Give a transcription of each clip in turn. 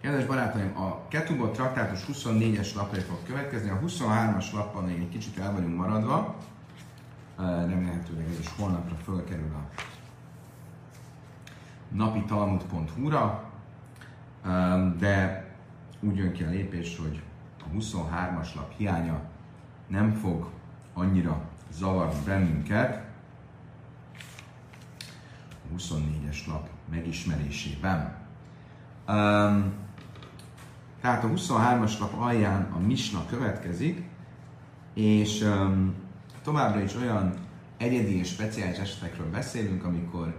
Kedves barátaim, a Ketubot traktátus 24-es lapra fog következni, a 23-as lappal még egy kicsit el vagyunk maradva, remélhetőleg ez is holnapra fölkerül a napi talmud.hu-ra, de úgy jön ki a lépés, hogy a 23-as lap hiánya nem fog annyira zavarni bennünket. A 24-es lap megismerésében. Tehát a 23-as lap alján a misna következik, és um, továbbra is olyan egyedi és speciális esetekről beszélünk, amikor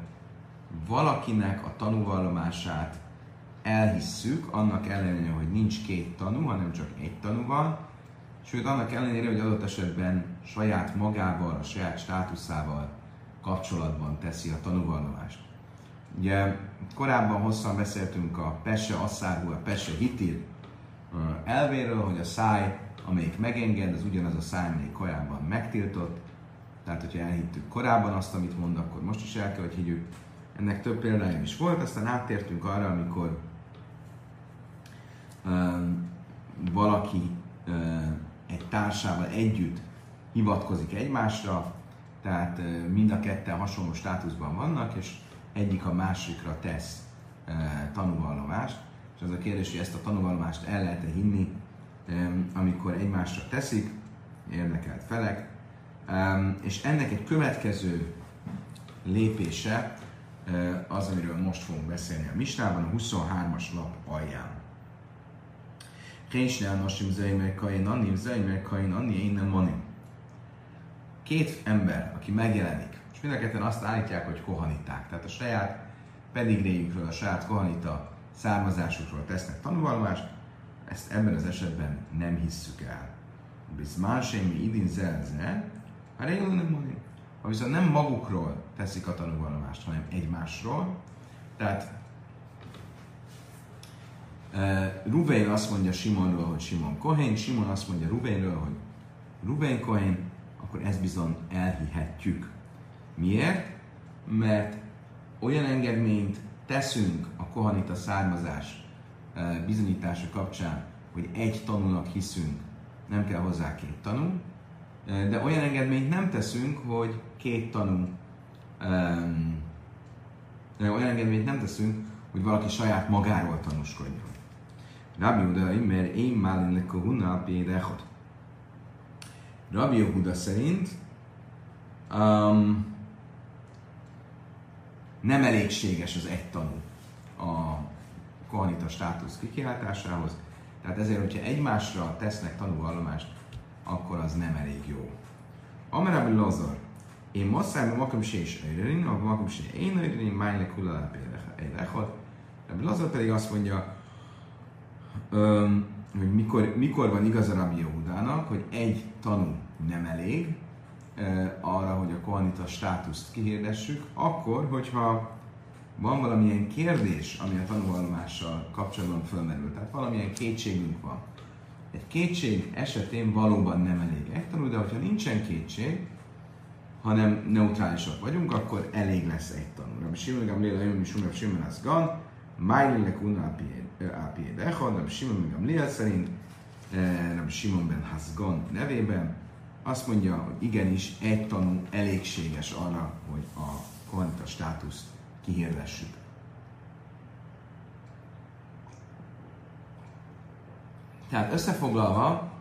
valakinek a tanúvallomását elhisszük, annak ellenére, hogy nincs két tanú, hanem csak egy tanú van, sőt annak ellenére, hogy adott esetben saját magával, a saját státuszával kapcsolatban teszi a tanúvallomást. Ugye korábban hosszan beszéltünk a Pese Asszárhu, a Pese Hitir elvéről, hogy a száj, amelyik megenged, az ugyanaz a száj, amelyik korábban megtiltott. Tehát, hogyha elhittük korábban azt, amit mond, akkor most is el kell, hogy higgyük. Ennek több példája is volt, aztán áttértünk arra, amikor um, valaki um, egy társával együtt hivatkozik egymásra, tehát um, mind a ketten hasonló státuszban vannak, és egyik a másikra tesz tanúvallomást, és az a kérdés, hogy ezt a tanúvallomást el lehet-e hinni, amikor egymásra teszik, érdekelt felek, és ennek egy következő lépése e, az, amiről most fogunk beszélni a Misnában, a 23-as lap alján. A nasim zöjmer kain anni, zöjmer kain anni, én nem mani. Két ember, aki megjelenik, és mind a azt állítják, hogy kohaniták. Tehát a saját pedigréjükről, a saját kohanita származásukról tesznek tanulvallomást, ezt ebben az esetben nem hisszük el. Bizmán semmi idin zelze, ha nem mondani. Ha viszont nem magukról teszik a tanulvallomást, hanem egymásról, tehát uh, Ruvain azt mondja Simonról, hogy Simon Kohén, Simon azt mondja Ruvainről, hogy Ruvain Kohén, akkor ezt bizony elhihetjük. Miért? Mert olyan engedményt teszünk a kohanita származás eh, bizonyítása kapcsán, hogy egy tanúnak hiszünk, nem kell hozzá két tanú, eh, de olyan engedményt nem teszünk, hogy két tanú, um, olyan engedményt nem teszünk, hogy valaki saját magáról tanúskodjon. Rabbi Uda, mert én málin le kohuna Rabbi Uda szerint um, nem elégséges az egy tanú a kohanita státusz kikiáltásához, tehát ezért, hogyha egymásra tesznek tanúvallomást, akkor az nem elég jó. Amerabbi Lazar, én masszájban makom se is öjrörin, a makom se én öjrörin, májnek hullalá egy lechot. Rabbi Lazar pedig azt mondja, hogy mikor, mikor van igaz a Rabbi Yehudának, hogy egy tanú nem elég, arra, hogy a kohanita státuszt kihirdessük, akkor, hogyha van valamilyen kérdés, ami a tanulvallomással kapcsolatban fölmerül, tehát valamilyen kétségünk van. Egy kétség esetén valóban nem elég egy tanul, de hogyha nincsen kétség, hanem neutrálisak vagyunk, akkor elég lesz egy tanul. Rabbi Simon Gamliel, Jön Mishum, Simon az Gan, Májlilek Unna Apied Echad, Rabbi Simon Gamliel szerint, Rabbi Simon ben Hasgan nevében, azt mondja, hogy igenis egy tanú elégséges arra, hogy a kohanita státuszt kihirdessük. Tehát összefoglalva,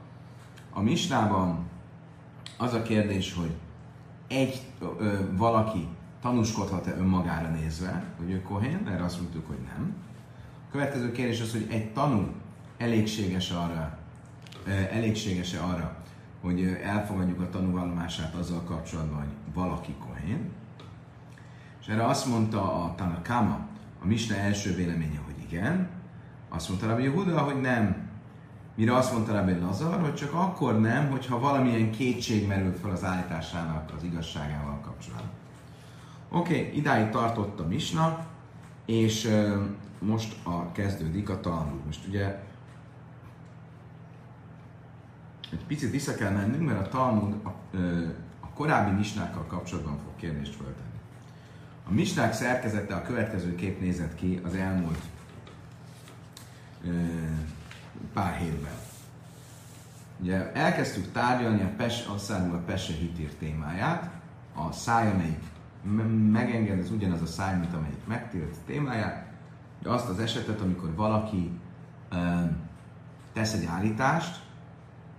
a misnában az a kérdés, hogy egy ö, valaki tanúskodhat-e önmagára nézve, hogy ő kohén, erre azt mondtuk, hogy nem. A következő kérdés az, hogy egy tanú elégséges arra, ö, elégséges-e arra, hogy elfogadjuk a tanúvallomását azzal kapcsolatban, hogy valaki kohén. És erre azt mondta a Tanakama, a Misna első véleménye, hogy igen. Azt mondta Rabbi Yehuda, hogy nem. Mire azt mondta Rabbi Lazar, hogy csak akkor nem, hogyha valamilyen kétség merül fel az állításának az igazságával kapcsolatban. Oké, okay, idáig tartott a Misna, és most a kezdődik a Talmud. Most ugye egy picit vissza kell mennünk, mert a Talmud a, a korábbi misnákkal kapcsolatban fog kérdést föltenni. A misnák szerkezete a következő kép nézett ki az elmúlt pár hétben. Ugye elkezdtük tárgyalni a, pes, a Pese Hitír témáját, a száj, amelyik megenged, ez ugyanaz a száj, mint amelyik megtilt témáját, de azt az esetet, amikor valaki ö, tesz egy állítást,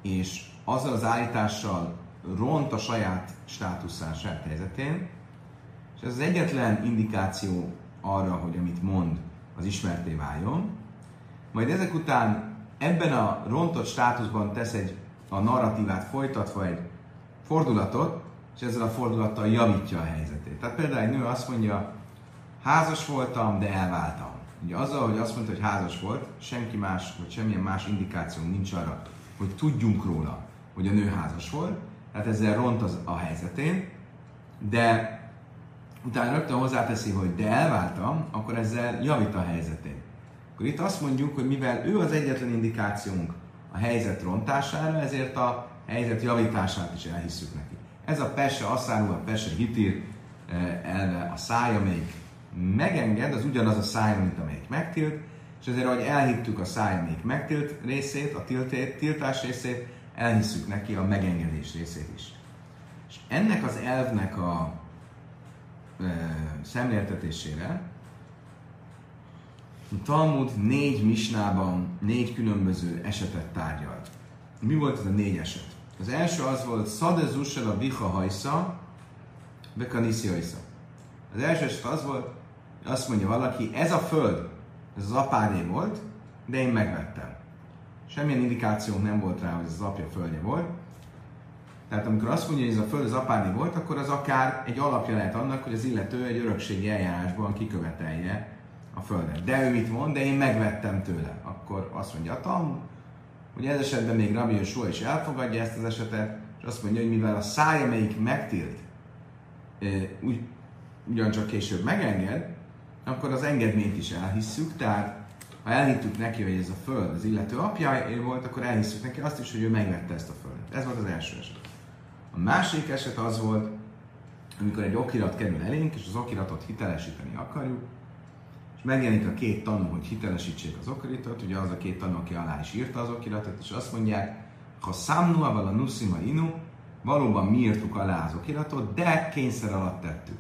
és azzal az állítással ront a saját státuszán, saját helyzetén, és ez az egyetlen indikáció arra, hogy amit mond, az ismerté váljon. Majd ezek után ebben a rontott státuszban tesz egy a narratívát folytatva egy fordulatot, és ezzel a fordulattal javítja a helyzetét. Tehát például egy nő azt mondja, házas voltam, de elváltam. Ugye azzal, hogy azt mondta, hogy házas volt, senki más, vagy semmilyen más indikáció nincs arra, hogy tudjunk róla, hogy a nő házas volt, tehát ezzel ront az a helyzetén, de utána rögtön hozzáteszi, hogy de elváltam, akkor ezzel javít a helyzetén. Akkor itt azt mondjuk, hogy mivel ő az egyetlen indikációnk a helyzet rontására, ezért a helyzet javítását is elhisszük neki. Ez a pese asszárul, a pese hitír eh, elve a száj, amelyik megenged, az ugyanaz a száj, mint amelyik megtilt, és ezért, ahogy elhittük a száj, amelyik megtilt részét, a tiltét, tiltás részét, elhisszük neki a megengedés részét is. És ennek az elvnek a e, szemléltetésére a Talmud négy misnában négy különböző esetet tárgyalt. Mi volt ez a négy eset? Az első az volt Szadezussel a Bicha hajsza, Bekaniszi hajsza. Az első eset az volt, azt mondja valaki, ez a föld, ez az apáré volt, de én megvettem. Semmilyen indikáció nem volt rá, hogy ez az apja földje volt. Tehát amikor azt mondja, hogy ez a föld az apáré volt, akkor az akár egy alapja lehet annak, hogy az illető egy örökségi eljárásban kikövetelje a földet. De ő mit mond? De én megvettem tőle. Akkor azt mondja a Talmud, hogy ez esetben még Rabbi Joshua is elfogadja ezt az esetet, és azt mondja, hogy mivel a száj, amelyik megtilt, úgy, ugyancsak később megenged, akkor az engedményt is elhisszük, tehát ha elhittük neki, hogy ez a föld az illető apja volt, akkor elhisszük neki azt is, hogy ő megvette ezt a földet. Ez volt az első eset. A másik eset az volt, amikor egy okirat kerül elénk, és az okiratot hitelesíteni akarjuk, és megjelenik a két tanú, hogy hitelesítsék az okiratot, ugye az a két tanú, aki alá is írta az okiratot, és azt mondják, ha számnuával a nuszima inu, valóban mi írtuk alá az okiratot, de kényszer alatt tettük.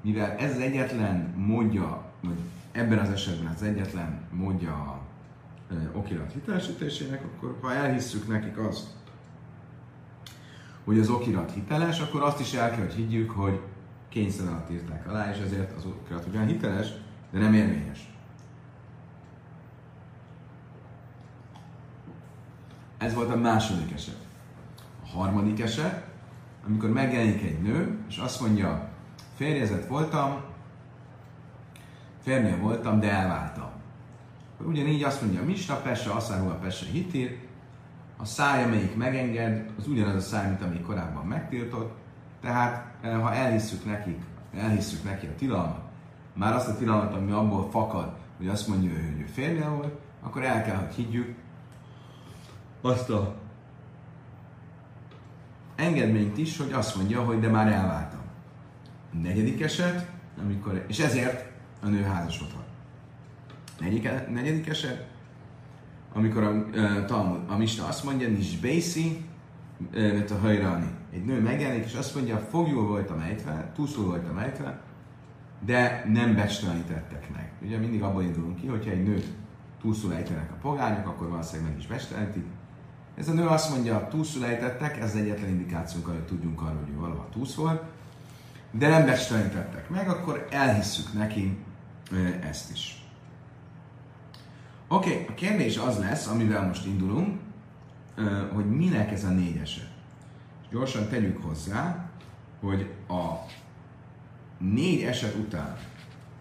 Mivel ez az egyetlen módja, vagy ebben az esetben az egyetlen módja a okirat hitelesítésének, akkor ha elhisszük nekik azt, hogy az okirat hiteles, akkor azt is el kell, hogy higgyük, hogy kényszer alatt írták alá, és ezért az okirat ugyan hiteles, de nem érvényes. Ez volt a második eset. A harmadik eset, amikor megjelenik egy nő, és azt mondja, férjezet voltam, férnél voltam, de elváltam. Ugyanígy azt mondja, Misna Pesse, a Pesse hitír, a száj, amelyik megenged, az ugyanaz a száj, mint amelyik korábban megtiltott, tehát eh, ha elhisszük nekik, elhisszük neki a tilalmat, már azt a tilalmat, ami abból fakad, hogy azt mondja, hogy ő férje volt, akkor el kell, hogy higgyük azt a engedményt is, hogy azt mondja, hogy de már elváltam. A negyedik eset, amikor, és ezért a nő házasodhat. Negyedik, negyedik eset, amikor a, a, a Misna azt mondja, nincs Bészi, mert a hajrani. Egy nő megjelenik, és azt mondja, fogjul voltam ejtve, túlszul voltam ejtve, de nem becstelenítettek meg. Ugye mindig abban indulunk ki, hogyha egy nőt túlszul ejtenek a pogányok, akkor valószínűleg meg is becstelenítik. Ez a nő azt mondja, túlszul ejtettek, ez egyetlen indikációnk, hogy tudjunk arról, hogy valahol túlsz volt, de nem becstelenítettek meg, akkor elhisszük neki ezt is. Oké, okay, a kérdés az lesz, amivel most indulunk, hogy minek ez a négy eset. És gyorsan tegyük hozzá, hogy a négy eset után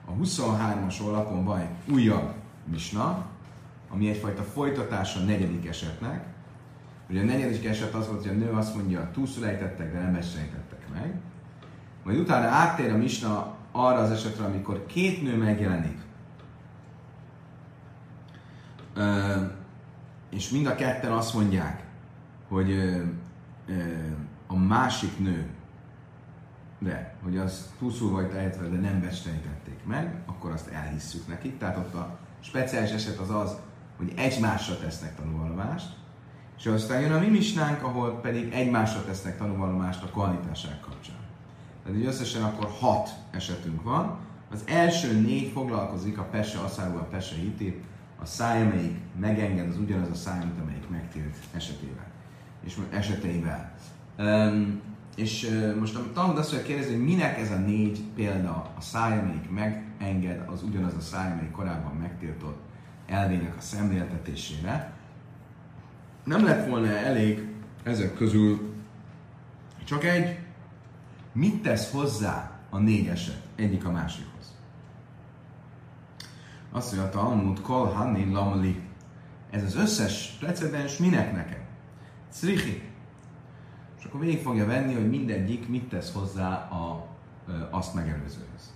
a 23-as oldalon van egy újabb misna, ami egyfajta folytatása a negyedik esetnek. Ugye a negyedik eset az volt, hogy a nő azt mondja, túlszulejtettek, de nem eselejtettek meg. Majd utána áttér a misna arra az esetre, amikor két nő megjelenik, és mind a ketten azt mondják, hogy a másik nő de, hogy az túlszul volt ejtve, de nem bestenítették meg, akkor azt elhisszük nekik. Tehát ott a speciális eset az az, hogy egymásra tesznek tanulvallomást, és aztán jön a mi misnánk, ahol pedig egymásra tesznek tanulvallomást a kohanitásság kapcsán. Tehát így összesen akkor hat esetünk van. Az első négy foglalkozik a Pesse Aszáról, a Pesse Hitit, a száj, amelyik megenged, az ugyanaz a száj, mint amelyik megtilt esetével. És eseteivel. Um, és uh, most a Talmud azt fogja kérdezni, hogy minek ez a négy példa, a száj, amelyik megenged, az ugyanaz a száj, amelyik korábban megtiltott elvének a szemléltetésére. Nem lett volna elég ezek közül csak egy, mit tesz hozzá a négy eset egyik a másikhoz. Azt mondja, a Talmud, Kol Hanni Lamli. Ez az összes precedens minek nekem? Crichi. És akkor végig fogja venni, hogy mindegyik mit tesz hozzá a, azt megelőzőhöz.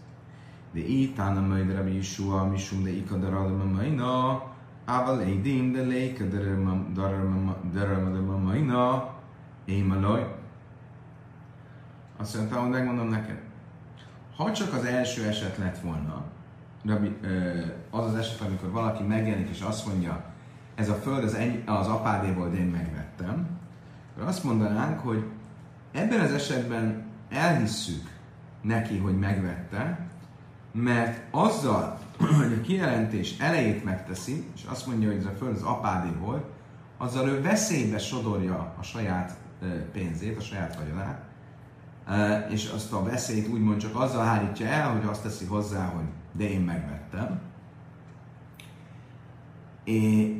De így a majd Rabbi Yeshua, Mishum, de ikadar maina, Ával eidim, de leika darama maina, émalaj. Azt mondta, hogy megmondom neked, ha csak az első eset lett volna, az az eset, amikor valaki megjelenik és azt mondja, ez a föld az, eny- az apádé volt, én megvettem, akkor azt mondanánk, hogy ebben az esetben elhisszük neki, hogy megvette, mert azzal, hogy a kijelentés elejét megteszi, és azt mondja, hogy ez a föld az apádé volt, azzal ő veszélybe sodorja a saját pénzét, a saját vagyonát, és azt a veszélyt úgymond csak azzal hárítja el, hogy azt teszi hozzá, hogy de én megvettem.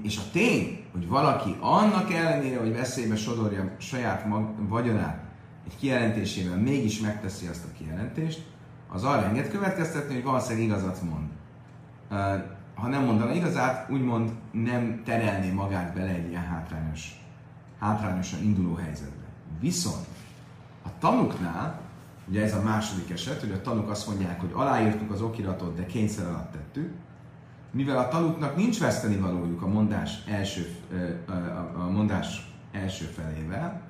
És a tény, hogy valaki annak ellenére, hogy veszélybe sodorja saját mag- vagyonát egy kijelentésével, mégis megteszi azt a kijelentést, az arra enged következtetni, hogy valószínűleg igazat mond. Ha nem mondana igazát, úgymond nem terelné magát bele egy ilyen hátrányos, hátrányosan induló helyzetbe. Viszont a tanuknál, ugye ez a második eset, hogy a tanuk azt mondják, hogy aláírtuk az okiratot, de kényszer alatt tettük, mivel a tanuknak nincs veszteni valójuk a mondás első, a mondás első felével,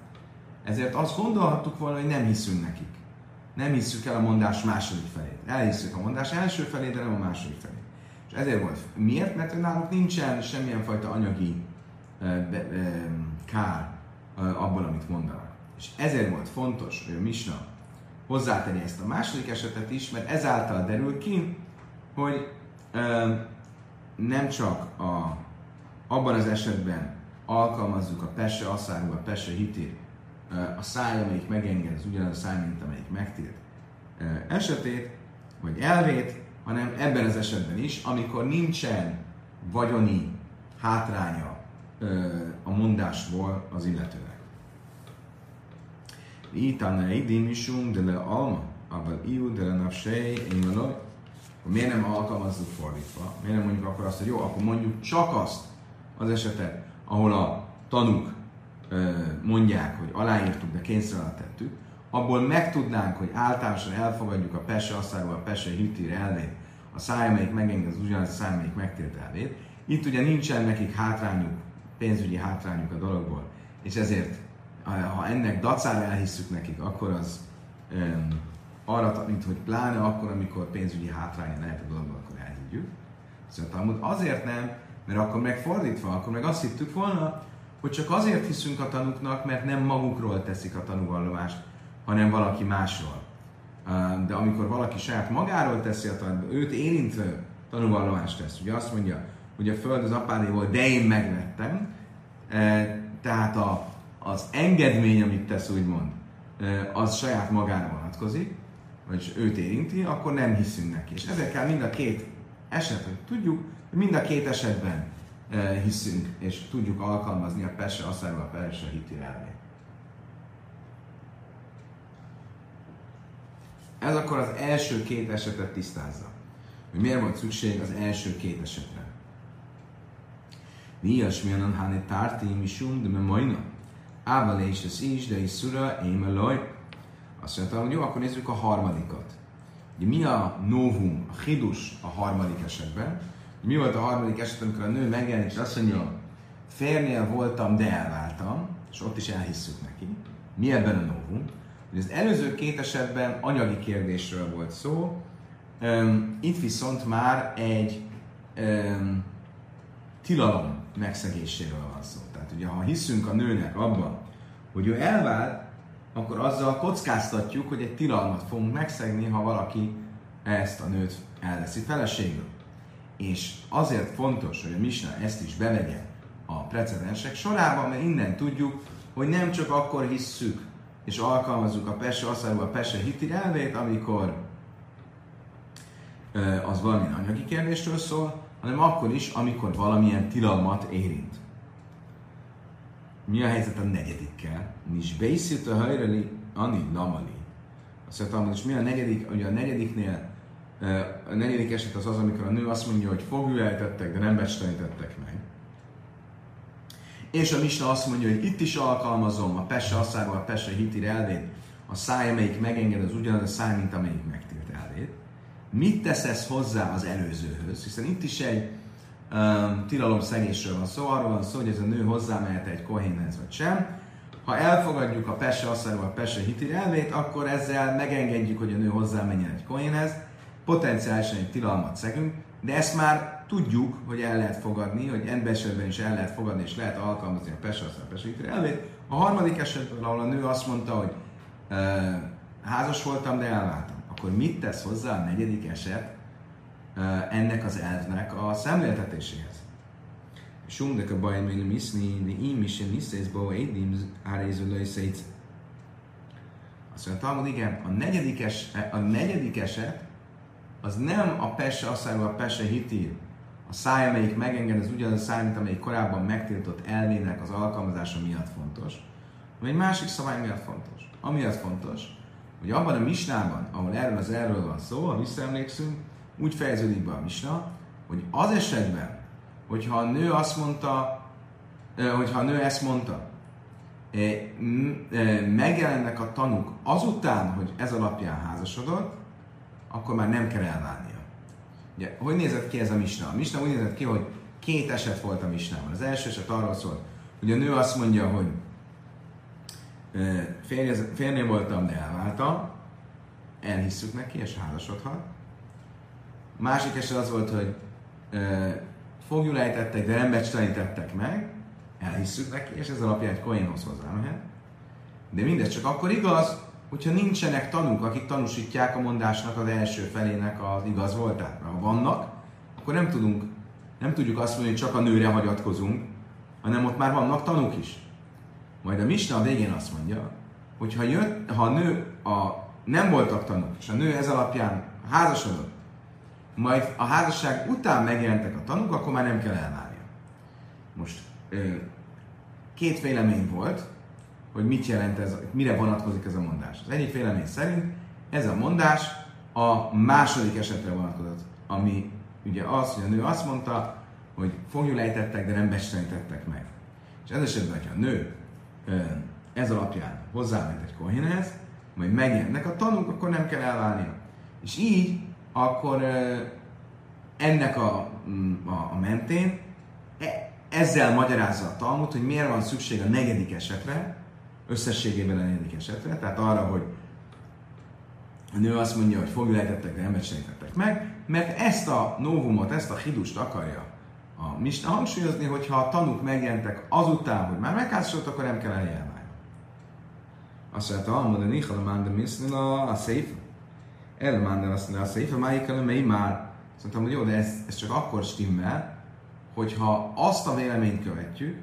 ezért azt gondolhattuk volna, hogy nem hiszünk nekik. Nem hiszük el a mondás második felét. Elhiszük a mondás első felét, de nem a második felét. És ezért volt. Miért? Mert náluk nincsen semmilyen fajta anyagi kár abból, amit mondanak. És ezért volt fontos, hogy a Misna hozzátenni ezt a második esetet is, mert ezáltal derül ki, hogy ö, nem csak a, abban az esetben alkalmazzuk a pesse asszáru, a pesse hitér, a száj, amelyik megenged, az ugyanaz a száj, mint amelyik megtilt esetét, vagy elvét, hanem ebben az esetben is, amikor nincsen vagyoni hátránya a mondásból az illetőnek. Itana Eidim Misum de le Alma, Aval Iu de le Nafsei, Imanoj. Miért nem alkalmazzuk fordítva? Miért nem mondjuk akkor azt, hogy jó, akkor mondjuk csak azt az esetet, ahol a tanuk mondják, hogy aláírtuk, de kényszer alatt tettük, abból megtudnánk, hogy általánosan elfogadjuk a Pese asszáról, a Pese hitír elvét, a száj, amelyik megenged az ugyanaz a száj, amelyik megtért elvét. Itt ugye nincsen nekik hátrányuk, pénzügyi hátrányuk a dologból, és ezért ha ennek dacára elhisszük nekik, akkor az um, arra tanít, hogy pláne akkor, amikor pénzügyi hátránya lehet a dologban, akkor elhiggyük. Szóval azért nem, mert akkor megfordítva, akkor meg azt hittük volna, hogy csak azért hiszünk a tanuknak, mert nem magukról teszik a tanúvallomást, hanem valaki másról. De amikor valaki saját magáról teszi a tanúvallomást, őt érintve tanúvallomást tesz, ugye azt mondja, hogy a föld az apádé volt, de én megvettem, tehát a az engedmény, amit tesz úgymond, az saját magára vonatkozik, vagy őt érinti, akkor nem hiszünk neki. És ezért kell mind a két eset, tudjuk, hogy mind a két esetben hiszünk, és tudjuk alkalmazni a Pesse Aszáról a Pesse hiti elmét. Ez akkor az első két esetet tisztázza. Hogy miért volt szükség az első két esetre. Mi ilyesmilyen háni tárti misum, de me. Ával és az is, de is szura, émelaj. Azt mondta, hogy jó, akkor nézzük a harmadikat. Ugye mi a novum, a hidus a harmadik esetben? Mi volt a harmadik eset, amikor a nő megjelenik, és azt mondja, férnél voltam, de elváltam, és ott is elhisszük neki. Mi ebben a novum? Hogy az előző két esetben anyagi kérdésről volt szó, itt viszont már egy tilalom megszegéséről van szó. Tehát ugye, ha hiszünk a nőnek abban, hogy ő elvált, akkor azzal kockáztatjuk, hogy egy tilalmat fogunk megszegni, ha valaki ezt a nőt elveszi feleségül. És azért fontos, hogy a Misna ezt is bevegye a precedensek sorában, mert innen tudjuk, hogy nem csak akkor hisszük és alkalmazzuk a Pese Aszáru, a Pese Hitir elvét, amikor az valamilyen anyagi kérdésről szól, hanem akkor is, amikor valamilyen tilalmat érint. Mi a helyzet a negyedikkel? Nis beiszit a hajreli, ani lamali. Azt mondtam, hogy mi a negyedik, ugye a negyediknél a negyedik eset az az, amikor a nő azt mondja, hogy fogjulejtettek, de nem becstenítettek meg. És a Misna azt mondja, hogy itt is alkalmazom a Pesse asszáról, a Pesse hitir elvét, a száj, amelyik megenged, az ugyanaz a száj, mint amelyik megtilt elvét. Mit tesz ez hozzá az előzőhöz? Hiszen itt is egy tilalom szegésről van szó, arról van szó, hogy ez a nő hozzámehet egy kohénhez vagy sem. Ha elfogadjuk a Pesse asszáról, a Pesse hitir elvét, akkor ezzel megengedjük, hogy a nő hozzámenjen egy kohénhez, potenciálisan egy tilalmat szegünk, de ezt már tudjuk, hogy el lehet fogadni, hogy ebben esetben is el lehet fogadni, és lehet alkalmazni a Pesa, a Pesa elvét. A harmadik esetben, ahol a nő azt mondta, hogy e, házas voltam, de elváltam, akkor mit tesz hozzá a negyedik eset ennek az elvnek a szemléltetéséhez? Sumdek a baj, hogy miszni, de én is én nisztész, bo édim, áréző Azt mondja, hogy igen, a negyedik, es, a negyedik eset az nem a pese asszáról, a pese hitír, a száj, amelyik megenged, az ugyanaz a száj, mint amelyik korábban megtiltott elvének az alkalmazása miatt fontos, hanem egy másik szabály miatt fontos. Amiatt fontos, hogy abban a misnában, ahol erről az erről van szó, ha visszaemlékszünk, úgy fejeződik be a misna, hogy az esetben, hogyha a nő azt mondta, hogyha a nő ezt mondta, megjelennek a tanúk azután, hogy ez alapján házasodott, akkor már nem kell elválnia. Ugye, hogy nézett ki ez a misna? A misna úgy nézett ki, hogy két eset volt a misnában. Az első eset arról szólt, hogy a nő azt mondja, hogy férje, voltam, de elváltam, elhisszük neki, és házasodhat. Másik eset az volt, hogy fogjul ejtettek, de nem becstelenítettek meg, elhisszük neki, és ez alapján egy koénhoz hozzámehet. De mindez csak akkor igaz, hogyha nincsenek tanúk, akik tanúsítják a mondásnak az első felének az igaz voltát. ha vannak, akkor nem tudunk, nem tudjuk azt mondani, hogy csak a nőre hagyatkozunk, hanem ott már vannak tanúk is. Majd a Misna a végén azt mondja, hogy ha, jött, ha a nő a, nem voltak tanúk, és a nő ez alapján házasodott, majd a házasság után megjelentek a tanúk, akkor már nem kell elválnia. Most két vélemény volt, hogy mit jelent ez, mire vonatkozik ez a mondás. Az egyik vélemény szerint ez a mondás a második esetre vonatkozott, ami ugye az, hogy a nő azt mondta, hogy ejtettek, de nem bestenítettek meg. És ez esetben, hogyha a nő ez alapján hozzáment egy kohénhez, majd megjelennek a tanúk, akkor nem kell elválnia. És így akkor ennek a, a, a mentén e, ezzel magyarázza a Talmud, hogy miért van szükség a negyedik esetre, összességében a negyedik esetre, tehát arra, hogy a nő azt mondja, hogy fogülejtettek, de nem becsenítettek meg, mert ezt a novumot, ezt a hidust akarja a Misna hangsúlyozni, hogy ha a tanúk megjelentek azután, hogy már megházasodtak, akkor nem kell eljelválni. Azt mondta, Almod, a Nichal, a Manda Misznila, a Széf, El Manda, azt mondja, a Májikal, mely már. Azt mondtam, hogy jó, de ez, ez csak akkor stimmel, hogyha azt a véleményt követjük,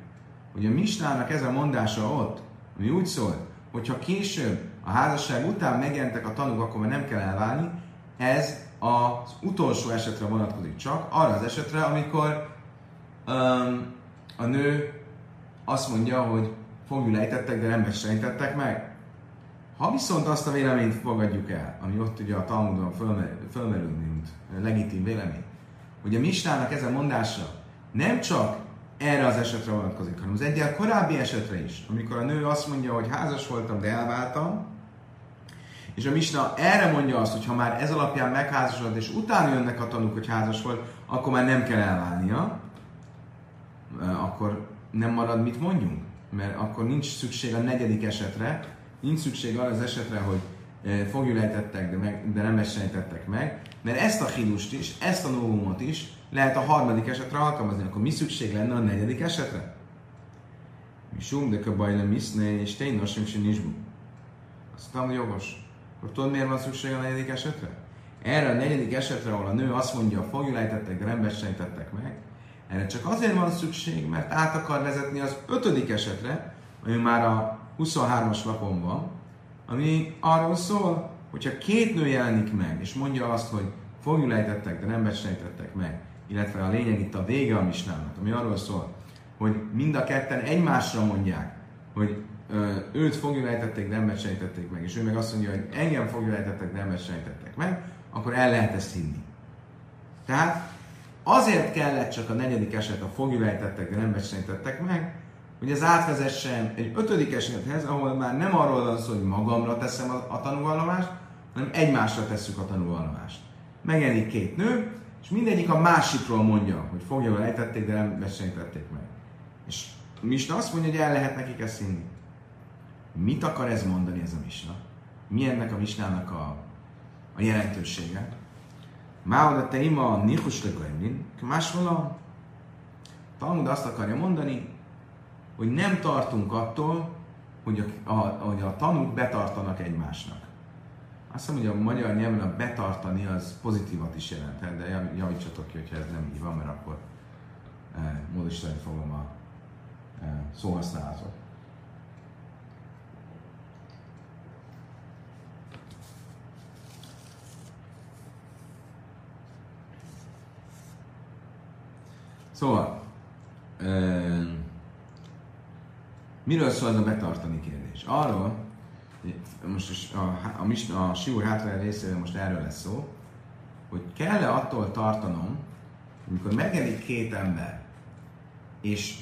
hogy a Misnának ez a mondása ott, ami úgy szól, hogyha később a házasság után megjelentek a tanúk, akkor már nem kell elválni, ez az utolsó esetre vonatkozik csak, arra az esetre, amikor um, a nő azt mondja, hogy fogjul ejtettek, de nem besejtettek meg. Ha viszont azt a véleményt fogadjuk el, ami ott ugye a Talmudon fölmerül, mint legitim vélemény, hogy a Mistának ez a mondása nem csak erre az esetre vonatkozik, hanem az egyel korábbi esetre is, amikor a nő azt mondja, hogy házas voltam, de elváltam, és a Misna erre mondja azt, hogy ha már ez alapján megházasodott, és utána jönnek a tanúk, hogy házas volt, akkor már nem kell elválnia, akkor nem marad mit mondjunk, mert akkor nincs szükség a negyedik esetre, nincs szükség arra az esetre, hogy fogjulejtettek, de, meg, de nem mesenítettek meg, mert ezt a hílust is, ezt a novumot is lehet a harmadik esetre alkalmazni, akkor mi szükség lenne a negyedik esetre? Mi sum, de kabajla miszne, és tényleg sem nincs Azt mondtam, hogy jogos. Akkor tudod, miért van szükség a negyedik esetre? Erre a negyedik esetre, ahol a nő azt mondja, fogjulejtettek, de nem mesenítettek meg, erre csak azért van szükség, mert át akar vezetni az ötödik esetre, ami már a 23-as lapon van, ami arról szól, hogyha két nő jelenik meg, és mondja azt, hogy fogjulejtettek, de nem becsejtettek meg, illetve a lényeg itt a vége a misnának, ami arról szól, hogy mind a ketten egymásra mondják, hogy ö, őt fogjulejtették, de nem becsejtették meg, és ő meg azt mondja, hogy engem fogjulejtettek, de nem becsejtettek meg, akkor el lehet ezt hinni. Tehát azért kellett csak a negyedik eset, a fogjulejtettek, de nem becsejtettek meg, hogy ez átvezessen egy ötödik esethez, ahol már nem arról van szó, hogy magamra teszem a, a tanúvallomást, hanem egymásra tesszük a tanúvallomást. Megjelenik két nő, és mindegyik a másikról mondja, hogy fogja ejtették, de nem besenítették meg. És Misna azt mondja, hogy el lehet nekik ezt hinni. Mit akar ez mondani, ez a Misna? Mi ennek a Misnának a, a jelentősége? Máoda te ima a nichus legajmin, máshol Talmud azt akarja mondani, hogy nem tartunk attól, hogy a, a, hogy a tanúk betartanak egymásnak. Azt mondom, hogy a magyar nyelven a betartani az pozitívat is jelenthet, de javítsatok ki, hogyha ez nem így van, mert akkor e, módosítani fogom a e, szóhasználatot. Szóval, e, Miről szól ez a betartani kérdés? Arról, most a, a, a, a Siúr hátra részéről most erről lesz szó, hogy kell-e attól tartanom, amikor megjelenik két ember, és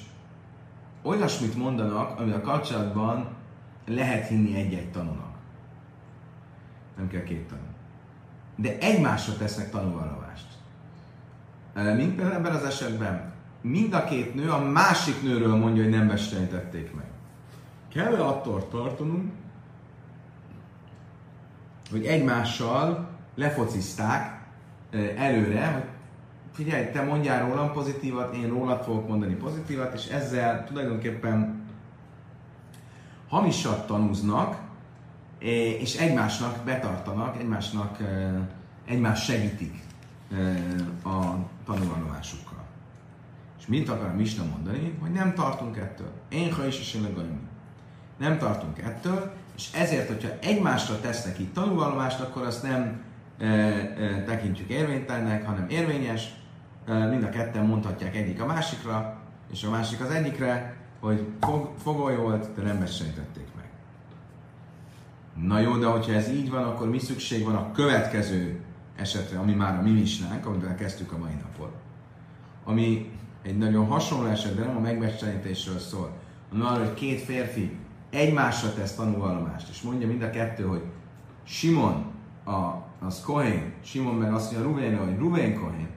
olyasmit mondanak, ami a kapcsolatban lehet hinni egy-egy tanúnak. Nem kell két tanú. De egymásra tesznek tanúvallomást. Mint például ebben az esetben, mind a két nő a másik nőről mondja, hogy nem bestenítették meg. Kell-e attól tartanunk, hogy egymással lefocizták előre, hogy figyelj, te mondjál rólam pozitívat, én rólad fogok mondani pozitívat, és ezzel tulajdonképpen hamisat tanúznak, és egymásnak betartanak, egymásnak, egymás segítik a tanulvallomásukkal. És mit akar a Misna mondani? Hogy nem tartunk ettől. Én ha is is én nem tartunk ettől, és ezért, hogyha egymásra tesznek itt tanulvallomást, akkor azt nem e, e, tekintjük érvénytelnek, hanem érvényes. E, mind a ketten mondhatják egyik a másikra, és a másik az egyikre, hogy fog, fogoly volt, de nem besejtették meg. Na jó, de hogyha ez így van, akkor mi szükség van a következő esetre, ami már a mi misnánk, amivel kezdtük a mai napot, ami egy nagyon hasonló eset, de nem a megbecsenítésről szól, hanem arra, hogy két férfi egymásra tesz tanúvallomást, és mondja mind a kettő, hogy Simon a, az Kohen, Simon meg azt mondja Ruvén, hogy Ruvén Kohen,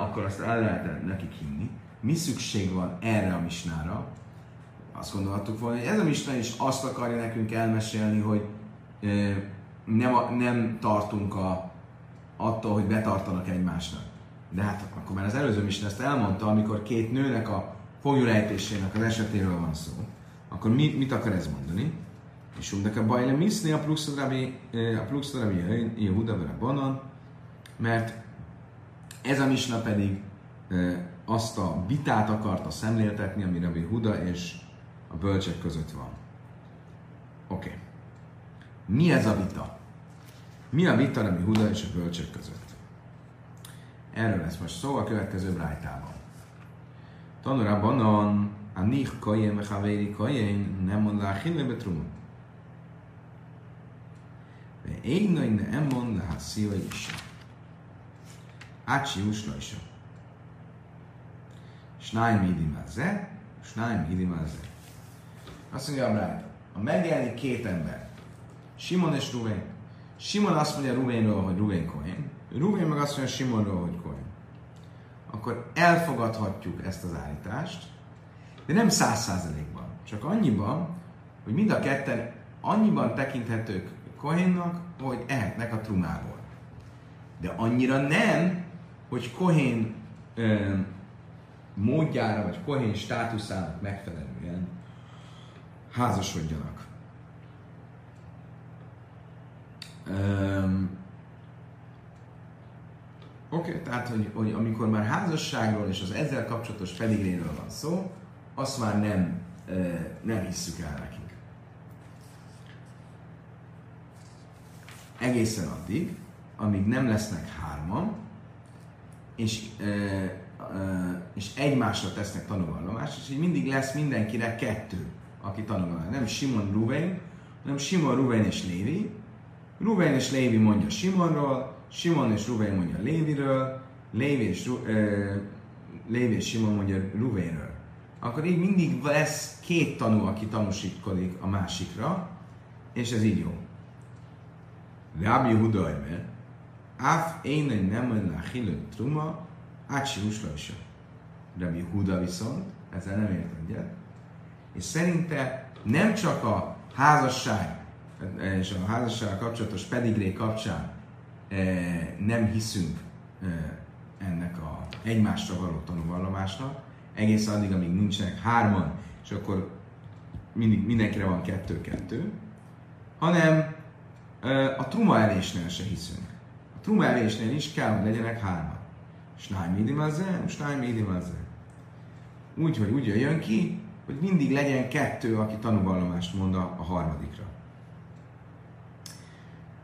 akkor azt el lehet nekik hinni. Mi szükség van erre a misnára? Azt gondolhattuk volna, hogy ez a misna is azt akarja nekünk elmesélni, hogy nem, nem tartunk a, attól, hogy betartanak egymásnak. De hát akkor már az előző misna ezt elmondta, amikor két nőnek a fogjulejtésének az esetéről van szó akkor mit, mit akar ez mondani? És undek a bajle miszni a pluxodrabi, a pluxodrabi Jehuda banan, mert ez a misna pedig azt a vitát akarta szemléltetni, ami Rabbi Huda és a bölcsek között van. Oké. Okay. Mi ez a vita? Mi a vita Rabbi Huda és a bölcsek között? Erről lesz most szó a következő brájtában. Anich koyen vechaveri koyen nem mond láhille betruma. Ve én nagy nem mond láhszia is. Ácsi usla is. Snájm hidim ze, snájm hidim ze. Azt mondja Abrád, ha megjelenik két ember, Simon és Ruvén. Simon azt mondja Ruvénről, hogy Ruvén Cohen, Ruvén meg azt mondja Simonról, hogy Cohen. Akkor elfogadhatjuk ezt az állítást, de nem száz százalékban. Csak annyiban, hogy mind a ketten annyiban tekinthetők Kohénnak, hogy ehetnek a trumából. De annyira nem, hogy Kohén ö, módjára, vagy Kohén státuszának megfelelően házasodjanak. Oké, okay, tehát, hogy, hogy amikor már házasságról és az ezzel kapcsolatos pedigréről van szó, azt már nem, nem hisszük el nekik. Egészen addig, amíg nem lesznek hárman, és, és egymásra tesznek tanulvallomást, és így mindig lesz mindenkire kettő, aki tanulvallomást. Nem Simon Ruvain, hanem Simon Ruvain és Lévi. Ruvain és Lévi mondja Simonról, Simon és Ruvain mondja Léviről, Lévi és, Lévi és Simon mondja Ruvainről akkor így mindig lesz két tanú, aki tanúsítkodik a másikra, és ez így jó. Rabbi Yehuda Emer, Áf én nem lenne a truma, átsi uslajsa. Rabbi Huda viszont ezzel nem ért egyet, és szerinte nem csak a házasság és a házasság kapcsolatos pedigré kapcsán eh, nem hiszünk eh, ennek a egymásra való tanúvallomásnak, egész addig, amíg nincsenek hárman, és akkor mindig, mindenkire van kettő-kettő, hanem a truma elésnél se hiszünk. A truma elésnél is kell, hogy legyenek hárman. Snáj médim az snáj médim az Úgy, hogy úgy jön ki, hogy mindig legyen kettő, aki tanúvallomást mond a, a harmadikra.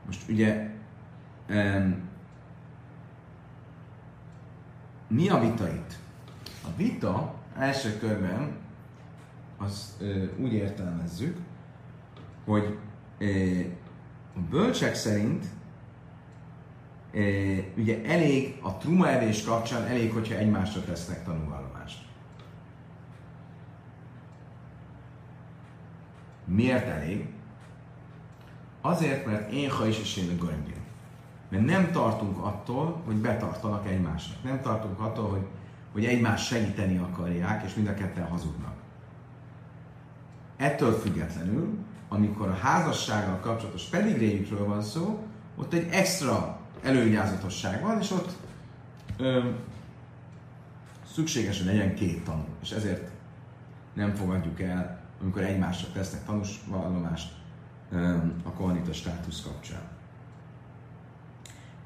Most ugye um, mi a vita itt? A vita első körben azt ö, úgy értelmezzük, hogy ö, a bölcsek szerint ö, ugye elég a truma evés kapcsán elég, hogyha egymásra tesznek tanulvallomást. Miért elég? Azért, mert én ha is is én Mert nem tartunk attól, hogy betartanak egymásnak. Nem tartunk attól, hogy hogy egymást segíteni akarják, és mind a ketten hazudnak. Ettől függetlenül, amikor a házassággal kapcsolatos pedigréjükről van szó, ott egy extra előnyázatosság van, és ott ö, szükséges, hogy legyen két tanú, és ezért nem fogadjuk el, amikor egymásra tesznek tanúsvallomást a kohanita státusz kapcsán.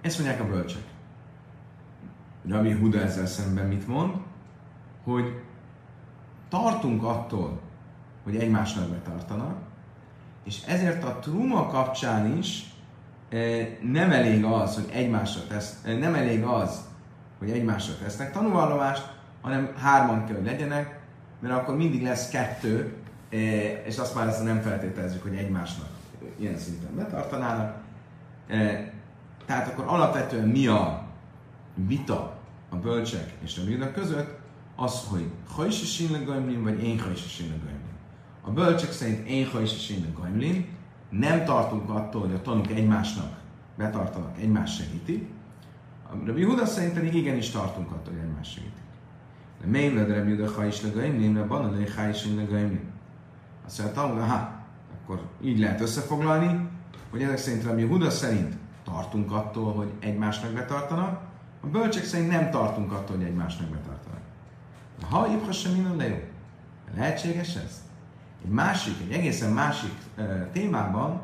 Ezt mondják a bölcsek. Rabbi Huda ezzel szemben mit mond? Hogy tartunk attól, hogy egymásnak betartanak, és ezért a truma kapcsán is e, nem elég az, hogy egymásra tesz, e, nem elég az, hogy egymásra tesznek tanúvallomást, hanem hárman kell, hogy legyenek, mert akkor mindig lesz kettő, e, és azt már ezt nem feltételezzük, hogy egymásnak ilyen szinten betartanának. Tehát akkor alapvetően mi a vita a bölcsek és a bírnak között, az, hogy hajsisin gaimlin, vagy én hajsisin gaimlin. A bölcsek szerint én hajsisin gaimlin, nem tartunk attól, hogy a tanúk egymásnak betartanak, egymás segíti. A Rabbi Huda szerint pedig igenis tartunk attól, hogy egymás segítik. De le Rabbi Huda hajis gaimlin, mert van a hajsisin gaimlin. Azt mondja, hogy ha, akkor így lehet összefoglalni, hogy ezek szerint Rabbi Huda szerint tartunk attól, hogy egymásnak betartanak, a bölcsek szerint nem tartunk attól, hogy egymást megbetartanak. Ha ibha sem lejó. Lehetséges ez? Egy másik, egy egészen másik e, témában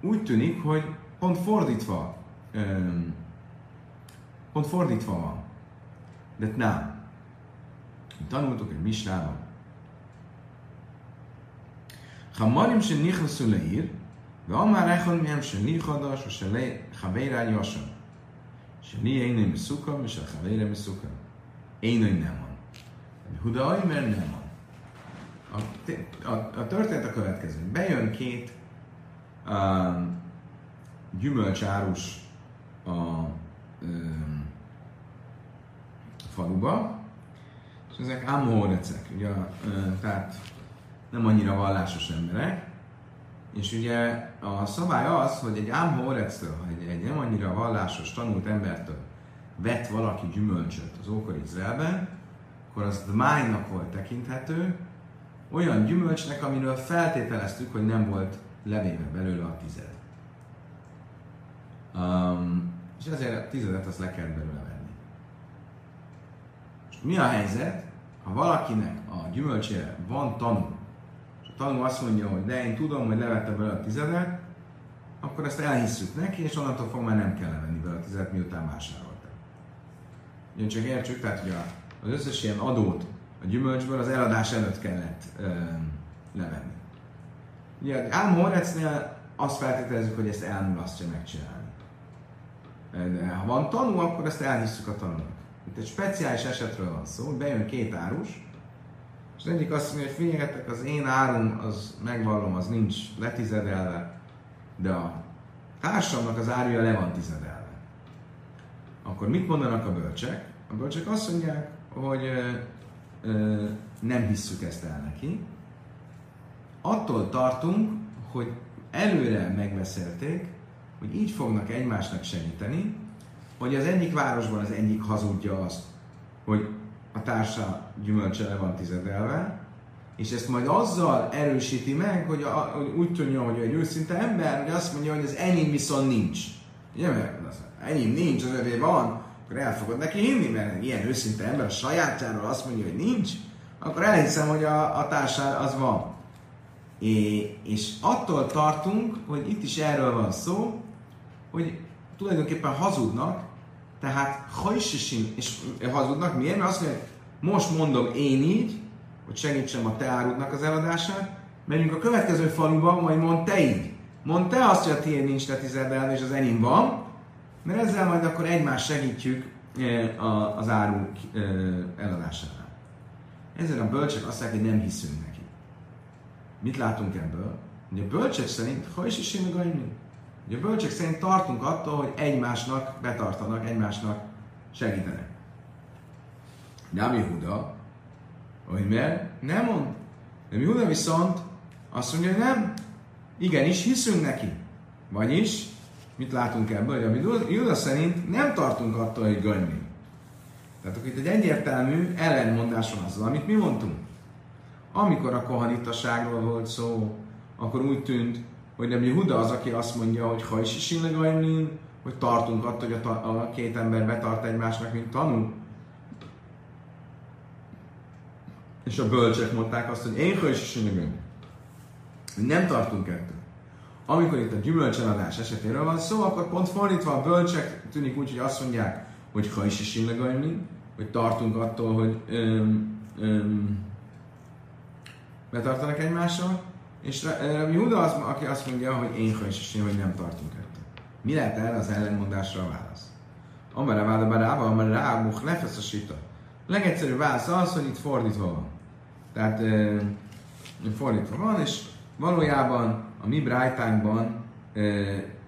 úgy tűnik, hogy pont fordítva, e, pont fordítva van. De nem. Tanultuk egy misnában. Hamarim se nichlaszul leír, de amár echon mihem se nichadas, se le chaveirán jasan. שאני אינו מסוכם ושל חברה מסוכם. אינו נאמן. Huda Aimer nem van. A, a, a történet a következő. Bejön két um, gyümölcsárus a um, faluba, és ezek ámórecek, ugye, uh, tehát nem annyira vallásos emberek, és ugye a szabály az, hogy egy ámhórectől, egy, egy nem annyira vallásos, tanult embertől vett valaki gyümölcsöt az ókor Izraelben, akkor az dmájnak volt tekinthető, olyan gyümölcsnek, amiről feltételeztük, hogy nem volt levéve belőle a tized. Um, és ezért a tizedet azt le kell belőle venni. És mi a helyzet, ha valakinek a gyümölcsére van tanú, tanú azt mondja, hogy de én tudom, hogy levette belőle a tizedet, akkor ezt elhisszük neki, és onnantól fog már nem kell levenni belőle a tizedet, miután vásárolta. Ugye csak értsük, tehát hogy az összes ilyen adót a gyümölcsből az eladás előtt kellett ö, levenni. Ugye Álm Horecnél azt feltételezzük, hogy ezt elmulasztja megcsinálni. De ha van tanú, akkor ezt elhisszük a tanúnak. Itt egy speciális esetről van szó, bejön két árus, az egyik azt mondja, hogy figyeljetek, az én árum, az megvallom, az nincs letizedelve, de a társamnak az árja le van tizedelve. Akkor mit mondanak a bölcsek? A bölcsek azt mondják, hogy ö, ö, nem hisszük ezt el neki. Attól tartunk, hogy előre megbeszélték, hogy így fognak egymásnak segíteni, hogy az egyik városban az egyik hazudja azt, hogy a társa gyümölcse le van tizedelve, és ezt majd azzal erősíti meg, hogy, a, hogy úgy tudja, hogy egy őszinte ember, hogy azt mondja, hogy az enyém viszont nincs. Ugye, mert az enyém nincs, az övé van, akkor el fogod neki hinni, mert ilyen őszinte ember a sajátjáról azt mondja, hogy nincs, akkor elhiszem, hogy a, a társa az van. É, és attól tartunk, hogy itt is erről van szó, hogy tulajdonképpen hazudnak, tehát hajsisin, és hazudnak, miért? Mert azt mondja, most mondom én így, hogy segítsem a te árudnak az eladását, megyünk a következő faluba, majd mond te így. Mond te azt, hogy a tiéd nincs tetizedelve, és az enyém van, mert ezzel majd akkor egymást segítjük az áru eladásánál. Ezzel a bölcsek azt mondják, hogy nem hiszünk neki. Mit látunk ebből? Ugye a bölcsek szerint, ha is is én Ugye a bölcsek szerint tartunk attól, hogy egymásnak betartanak, egymásnak segítenek. Nem Jehuda, hogy mert nem mond. De Jehuda viszont azt mondja, hogy nem. Igenis, hiszünk neki. Vagyis, mit látunk ebből, hogy a Jehuda szerint nem tartunk attól, hogy gönymi. Tehát akkor itt egy egyértelmű ellenmondás van azzal, amit mi mondtunk. Amikor a kohanitaságról volt szó, akkor úgy tűnt, hogy nem Jehuda az, aki azt mondja, hogy ha is hogy tartunk attól, hogy a, ta- a két ember betart egymásnak, mint tanú. És a bölcsek mondták azt, hogy én is is Nem tartunk ettől. Amikor itt a gyümölcseladás esetéről van szó, akkor pont fordítva a bölcsek tűnik úgy, hogy azt mondják, hogy ha is is hogy tartunk attól, hogy öm, öm, betartanak egymással, és Rabbi Huda az, aki azt mondja, hogy én is hogy nem tartunk ettől. Mi lehet erre az ellenmondásra a válasz? Amara váda barába, amara rá, lefesz a sita. Legegyszerűbb válasz az, hogy itt fordítva van. Tehát e, fordítva van, és valójában a mi brájtánkban e,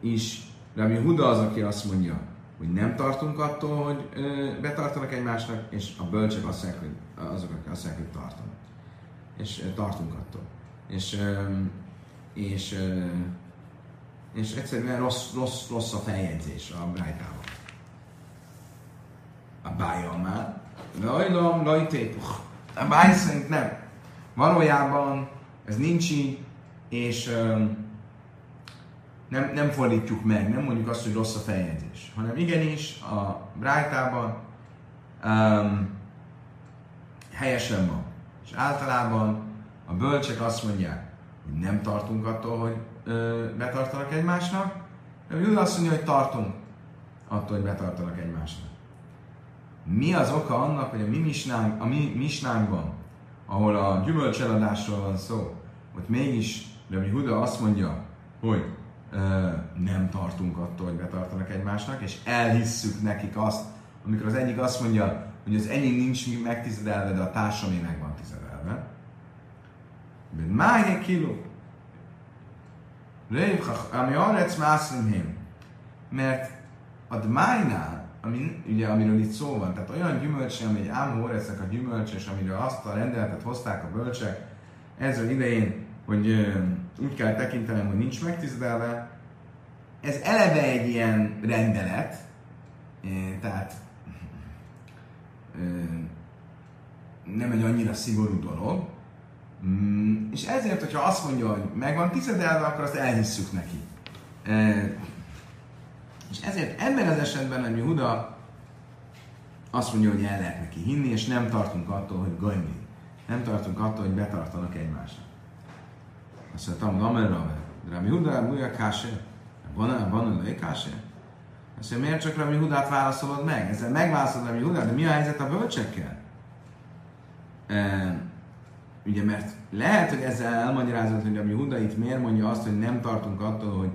is Rabbi Huda az, aki azt mondja, hogy nem tartunk attól, hogy e, betartanak egymásnak, és a bölcsek azt mondják, hogy azok, akik azt mondják, hogy tartanak. És e, tartunk attól és, és, és egyszerűen rossz, rossz, rossz a feljegyzés a brájtában. A bája már. Lajlom, lajtépuch. A báj szerint nem. Valójában ez nincs így, és nem, nem fordítjuk meg, nem mondjuk azt, hogy rossz a feljegyzés, hanem igenis a brájtában um, helyesen van. És általában a bölcsek azt mondják, hogy nem tartunk attól, hogy ö, betartanak egymásnak, de Júda azt mondja, hogy tartunk attól, hogy betartanak egymásnak. Mi az oka annak, hogy a mi misnánk, a mi misnánkban, ahol a gyümölcseladásról van szó, hogy mégis Rabbi Huda azt mondja, hogy ö, nem tartunk attól, hogy betartanak egymásnak, és elhisszük nekik azt, amikor az egyik azt mondja, hogy az enyém nincs megtizedelve, de a társamé meg van tizedelve. Májé kiló. Ami arrec mászlimhém. Mert a dmájnál, ami, ugye, amiről itt szó van, tehát olyan gyümölcs, ami egy ámhóresznek a gyümölcs, és azt a rendeletet hozták a bölcsek ezzel idején, hogy ö, úgy kell tekintenem, hogy nincs megtisztelve, ez eleve egy ilyen rendelet, tehát nem egy annyira szigorú dolog, Mm, és ezért, hogyha azt mondja, hogy megvan tizedelve, akkor azt elhisszük neki. E, És ezért ebben az esetben nem Huda azt mondja, hogy el lehet neki hinni, és nem tartunk attól, hogy gajmi. Nem tartunk attól, hogy betartanak egymásnak. Azt mondta, hogy Amer Rave, Rami Huda, Múja Káse, van van a Káse? Azt mondja, miért csak Rami Hudát válaszolod meg? Ezzel megválaszolod Rami Hudát, de mi a helyzet a bölcsekkel? E, ugye, mert lehet, hogy ezzel elmagyarázod, hogy Rami Huda itt miért mondja azt, hogy nem tartunk attól, hogy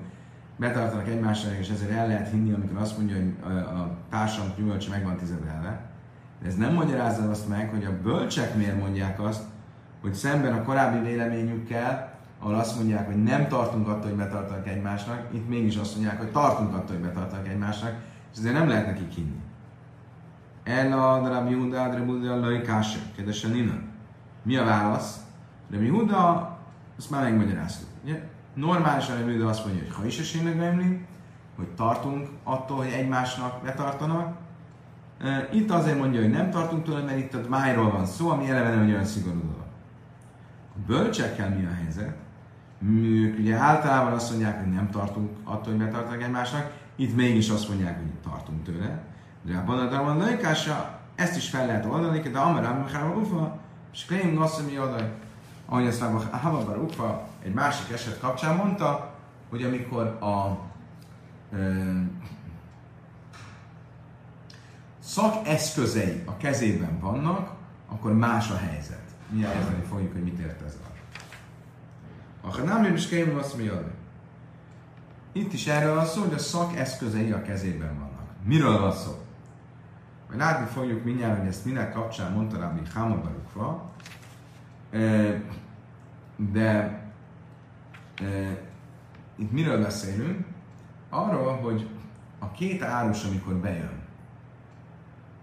betartanak egymásra, és ezért el lehet hinni, amikor azt mondja, hogy a, a társam gyümölcse meg van tizedelve. De ez nem magyarázza azt meg, hogy a bölcsek miért mondják azt, hogy szemben a korábbi véleményükkel, ahol azt mondják, hogy nem tartunk attól, hogy betartanak egymásnak, itt mégis azt mondják, hogy tartunk attól, hogy betartanak egymásnak, és ezért nem lehet nekik hinni. El a Rabbi Huda, Rabbi Huda, Lai Káse, kérdésen innen. Mi a válasz? Rabbi Huda, azt már megmagyaráztuk. Ugye? Normálisan a Huda azt mondja, hogy ha is esélynek hogy tartunk attól, hogy egymásnak betartanak. Itt azért mondja, hogy nem tartunk tőle, mert itt a májról van szó, ami eleve nem olyan szigorú dolog. A bölcsekkel mi a helyzet? Ők ugye általában azt mondják, hogy nem tartunk attól, hogy betartanak egymásnak, itt mégis azt mondják, hogy tartunk tőle. De a Banadalman lőkása, ezt is fel lehet oldani, de Amarám Mechával Ufa, és Kleim Nasszami oda, ahogy ezt már Havabar Ufa egy másik eset kapcsán mondta, hogy amikor a ö, szakeszközei a kezében vannak, akkor más a helyzet. Milyen érteni fogjuk, hogy mit ért ez a ha nem is kémül azt mi Itt is erről van szó, hogy a szakeszközei a kezében vannak. Miről van szó? Majd látni fogjuk mindjárt, hogy ezt minek kapcsán mondta Rabbi Hamabarukva, de itt miről beszélünk? Arról, hogy a két árus, amikor bejön,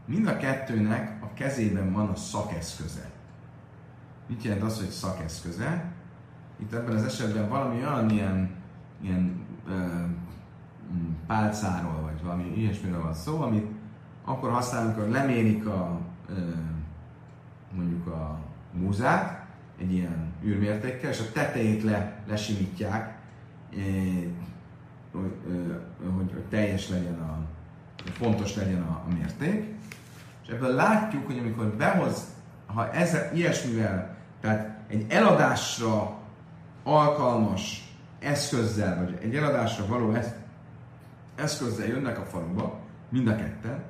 mind a kettőnek a kezében van a szakeszköze. Mit jelent az, hogy szakeszköze? Itt ebben az esetben valami olyan ilyen, ilyen ö, pálcáról, vagy valami ilyesmiről van szó, amit akkor használunk, amikor lemérik a, mondjuk a múzát, egy ilyen űrmértékkel, és a tetejét le, lesimítják, hogy, hogy, teljes legyen a, fontos legyen a, a mérték. És ebből látjuk, hogy amikor behoz, ha ezzel, ilyesmivel, tehát egy eladásra alkalmas eszközzel, vagy egy eladásra való eszközzel jönnek a faluba, mind a ketten,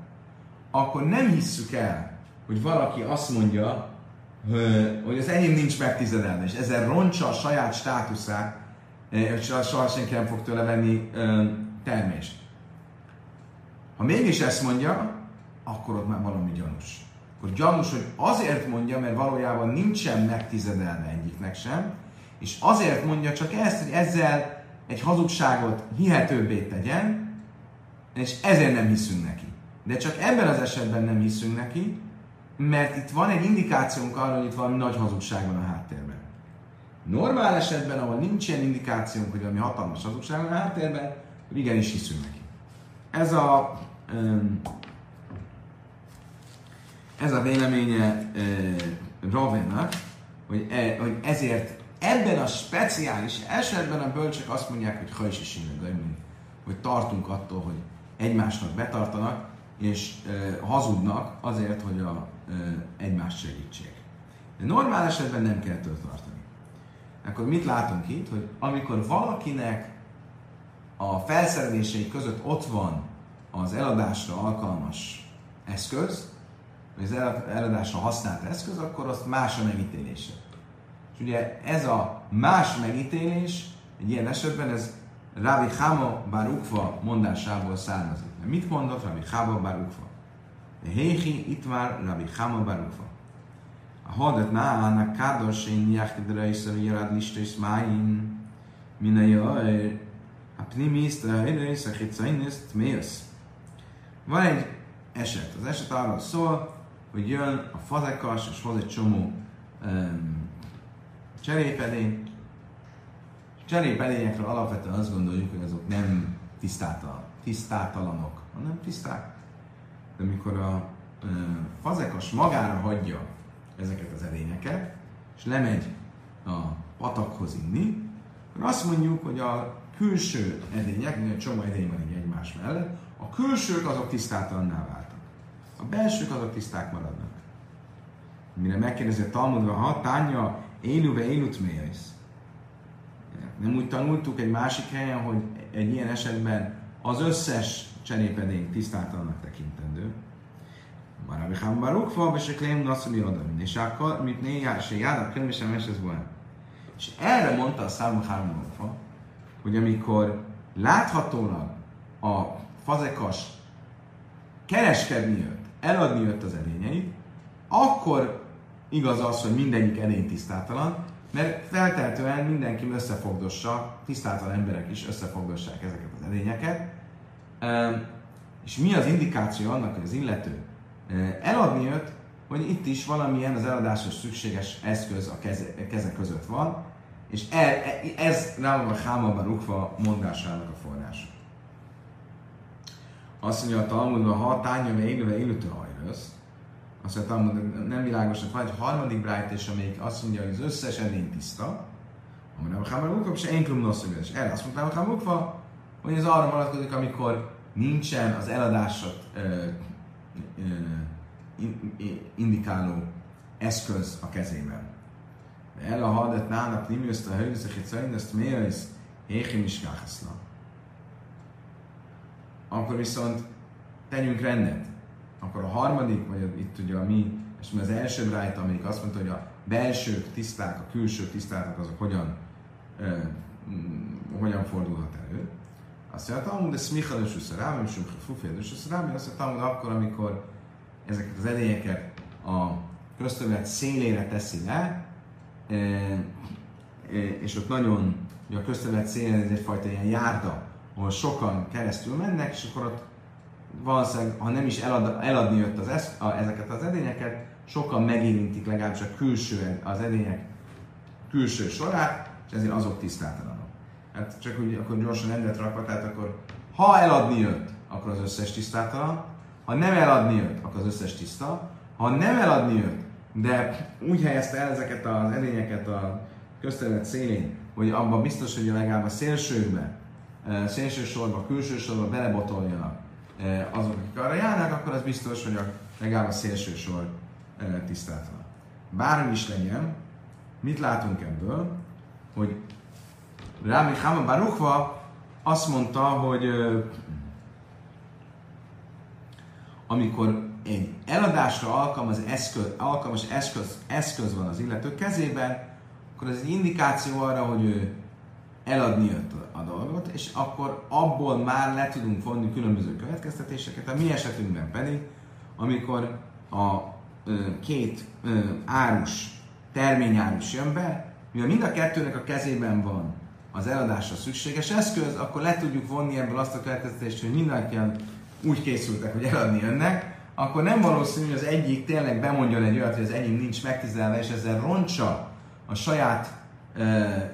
akkor nem hisszük el, hogy valaki azt mondja, hogy az enyém nincs megtizedelve, és ezzel roncsa a saját státuszát, hogy soha senki nem fog tőle venni termést. Ha mégis ezt mondja, akkor ott már valami gyanús. Akkor gyanús, hogy azért mondja, mert valójában nincsen megtizedelve egyiknek sem, és azért mondja csak ezt, hogy ezzel egy hazugságot hihetőbbé tegyen, és ezért nem hiszünk neki. De csak ebben az esetben nem hiszünk neki, mert itt van egy indikációnk arra, hogy itt valami nagy hazugság van a háttérben. Normál esetben, ahol nincs ilyen indikációnk, hogy valami hatalmas hazugság van a háttérben, igenis hiszünk neki. Ez a, ez a véleménye Ravennak, hogy, e, hogy ezért ebben a speciális esetben a bölcsek azt mondják, hogy ha is hogy tartunk attól, hogy egymásnak betartanak, és hazudnak azért, hogy a, egymást segítsék. De normál esetben nem kell tőle tartani. Akkor mit látunk itt? Hogy amikor valakinek a felszerelései között ott van az eladásra alkalmas eszköz, vagy az eladásra használt eszköz, akkor azt más a megítélése. És ugye ez a más megítélés, egy ilyen esetben ez Ravi Hama Barukva mondásából származik. Mit mondott Ravi Hama Barukva? Héhi itt már Ravi Hama Barukva. A hadat náána kádos én jáhdra is a jarad lista is máin, min a jaj, a pnimisztra és a hitzainiszt mész. Van egy eset. Az eset arról szól, hogy jön a fazekas, és hoz egy csomó um, cserépedény. Cserépedényekről alapvetően azt gondoljuk, hogy azok nem tisztátalan, tisztátalanok, hanem tiszták. De amikor a e, fazekas magára hagyja ezeket az edényeket, és lemegy a patakhoz inni, akkor azt mondjuk, hogy a külső edények, egy csomó edény van így egymás mellett, a külsők azok tisztátalanná váltak. A belsők azok tiszták maradnak. Mire megkérdezi a Talmudva, ha tánya éluve élut mélyesz. Nem úgy tanultuk egy másik helyen, hogy egy ilyen esetben az összes cserépedény tisztátalannak tekintendő. Marabi Hambarukva, és a Klém Nasszuli Adam, és akkor, mit néha, se jádak, Klém és ez volt. És erre mondta a Szálma Hambarukva, hogy amikor láthatólag a fazekas kereskedni jött, eladni jött az edényeit, akkor igaz az, hogy mindegyik edény tisztátalan, mert feltehetően mindenki összefogdossa, tisztátalan emberek is összefogdossák ezeket az edényeket, és mi az indikáció annak, hogy az illető eladni jött, hogy itt is valamilyen az eladáshoz szükséges eszköz a keze, keze között van, és e, ez rám a Hámaba Rukva mondásának a forrása. Azt mondja a Talmudban, ha tánya élőve élőtő hajrösz, azt mondja, Talmud, nem világos, hogy van egy harmadik brájt, és amelyik azt mondja, hogy az összes edény tiszta, amire a Hámaba Rukva, és én klum és erre azt mondta a Hámaba hogy ez arra vonatkozik, amikor nincsen az eladásot ö, ö, indikáló eszköz a kezében. El a hadet nának nimiuszt a hőzek, egy ezt miért is éhim is káhaszna. Akkor viszont tegyünk rendet. Akkor a harmadik, vagy itt ugye a mi, és mi az első rájta, amelyik azt mondta, hogy a belsők tiszták, a külső tiszták, azok hogyan, ö, hogyan fordulhat elő. Azt mondja, Talmud, de szmichal és uszarám, és fufél és uszarám, azt mondja, Talmud akkor, amikor ezeket az edényeket a köztövet szélére teszi le, e, e, és ott nagyon, a köztövet szélén ez egyfajta ilyen járda, ahol sokan keresztül mennek, és akkor ott valószínűleg, ha nem is elad, eladni jött az esz, a, ezeket az edényeket, sokan megérintik legalábbis a külső, az edények külső sorát, és ezért azok tisztátalanok hát csak úgy akkor gyorsan rendet rakva, tehát akkor ha eladni jött, akkor az összes tisztátalan, ha nem eladni jött, akkor az összes tiszta, ha nem eladni jött, de úgy helyezte el ezeket az edényeket a közterület szélén, hogy abban biztos, hogy legalább a szélsőbe, szélső sorba, külső sorba belebotoljanak azok, akik arra járnak, akkor az biztos, hogy a, legalább a szélső sor tisztátlan. Bármi is legyen, mit látunk ebből? Hogy Rámi Chama Baruchva azt mondta, hogy amikor egy eladásra alkalmas eszköz, alkalmas eszköz, eszköz van az illető kezében, akkor ez egy indikáció arra, hogy ő eladni jött a dolgot, és akkor abból már le tudunk vonni különböző következtetéseket. A mi esetünkben pedig, amikor a ö, két ö, árus, terményárus jön be, mivel mind a kettőnek a kezében van az eladásra szükséges eszköz, akkor le tudjuk vonni ebből azt a következtetést, hogy mindenkian úgy készültek, hogy eladni jönnek, akkor nem valószínű, hogy az egyik tényleg bemondjon egy olyat, hogy az enyém nincs megtizelve, és ezzel roncsa a saját uh,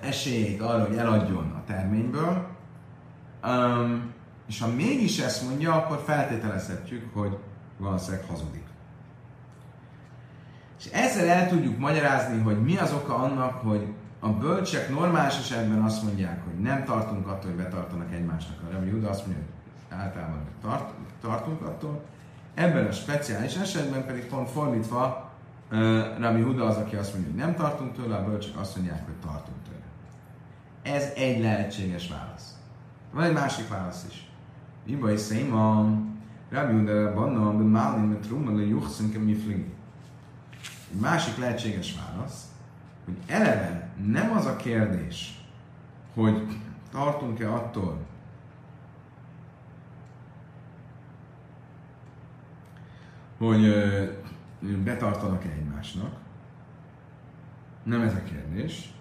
esélyét arra, hogy eladjon a terményből. Um, és ha mégis ezt mondja, akkor feltételezhetjük, hogy valószínűleg hazudik. És ezzel el tudjuk magyarázni, hogy mi az oka annak, hogy a bölcsek normális esetben azt mondják, hogy nem tartunk attól, hogy betartanak egymásnak. A Rabbi Juda azt mondja, hogy általában tart, tartunk attól. Ebben a speciális esetben pedig pont fordítva, Rabbi Huda az, aki azt mondja, hogy nem tartunk tőle, a bölcsek azt mondják, hogy tartunk tőle. Ez egy lehetséges válasz. Van egy másik válasz is. Iba is széma, Rabbi Huda banna, hogy málni, mert trumma, hogy juchszünk, mi Egy másik lehetséges válasz, hogy eleve nem az a kérdés, hogy tartunk-e attól, hogy betartanak-e egymásnak. Nem ez a kérdés,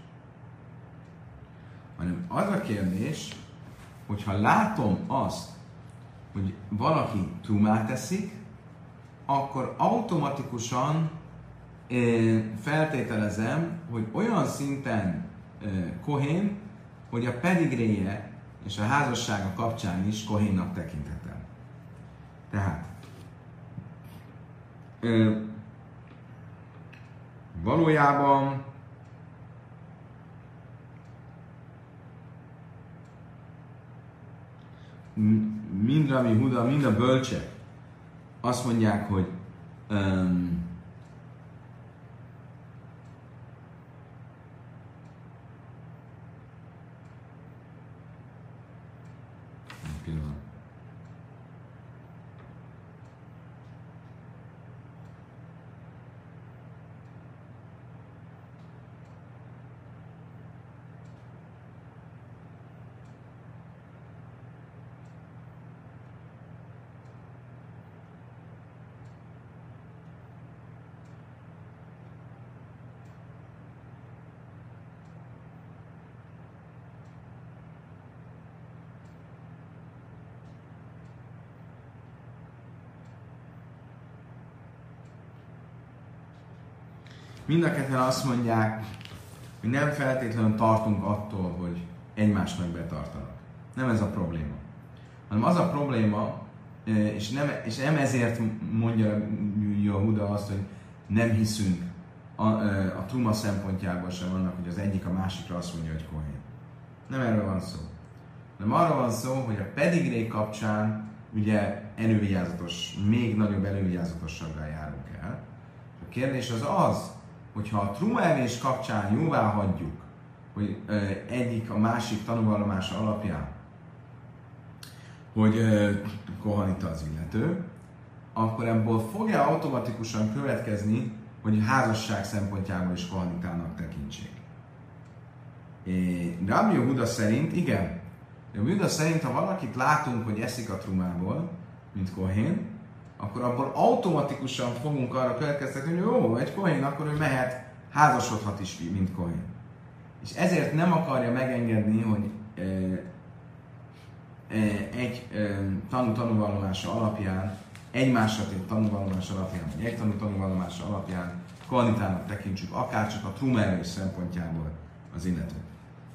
hanem az a kérdés, hogyha látom azt, hogy valaki trumát teszik, akkor automatikusan feltételezem, hogy olyan szinten kohén, hogy a pedigréje és a házassága kapcsán is kohénnak tekinthetem. Tehát valójában mind Rami Huda, mind a bölcsek azt mondják, hogy um, Mind a ketten azt mondják, hogy nem feltétlenül tartunk attól, hogy egymásnak betartanak. Nem ez a probléma. Hanem az a probléma, és nem, és nem ezért mondja Huda azt, hogy nem hiszünk a, a truma szempontjából sem annak, hogy az egyik a másikra azt mondja, hogy kohén. Nem erről van szó. Hanem arról van szó, hogy a pedigré kapcsán ugye elővigyázatos, még nagyobb elővigyázatossággal járunk el. A kérdés az az, hogyha a trumaevés kapcsán jóvá hagyjuk, hogy ö, egyik a másik tanúvallomása alapján, hogy ö, kohanita az illető, akkor ebből fogja automatikusan következni, hogy házasság szempontjából is kohanitának tekintsék. Rabbi Huda szerint igen. Rabbi Huda szerint, ha valakit látunk, hogy eszik a trumából, mint kohén, akkor abból automatikusan fogunk arra következtetni, hogy jó, egy kohén, akkor ő mehet, házasodhat is, mint kohén. És ezért nem akarja megengedni, hogy e, e, egy e, tanú tanúvallomása alapján, egymásra tett tanúvallomása alapján, vagy egy tanú tanúvallomása alapján kohanitának tekintsük, akár csak a trumerős szempontjából az illetőt.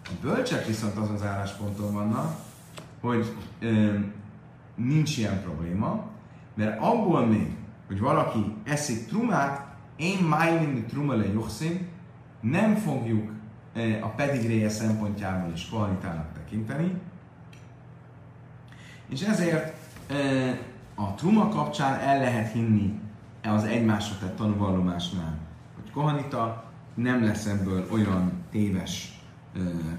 A bölcsek viszont az az állásponton vannak, hogy e, nincs ilyen probléma, mert abból még, hogy valaki eszik trumát, én májmin truma le nem fogjuk a pedigréje szempontjából is kohanitának tekinteni, és ezért a truma kapcsán el lehet hinni az egymásra tett tanúvallomásnál, hogy kohanita nem lesz ebből olyan téves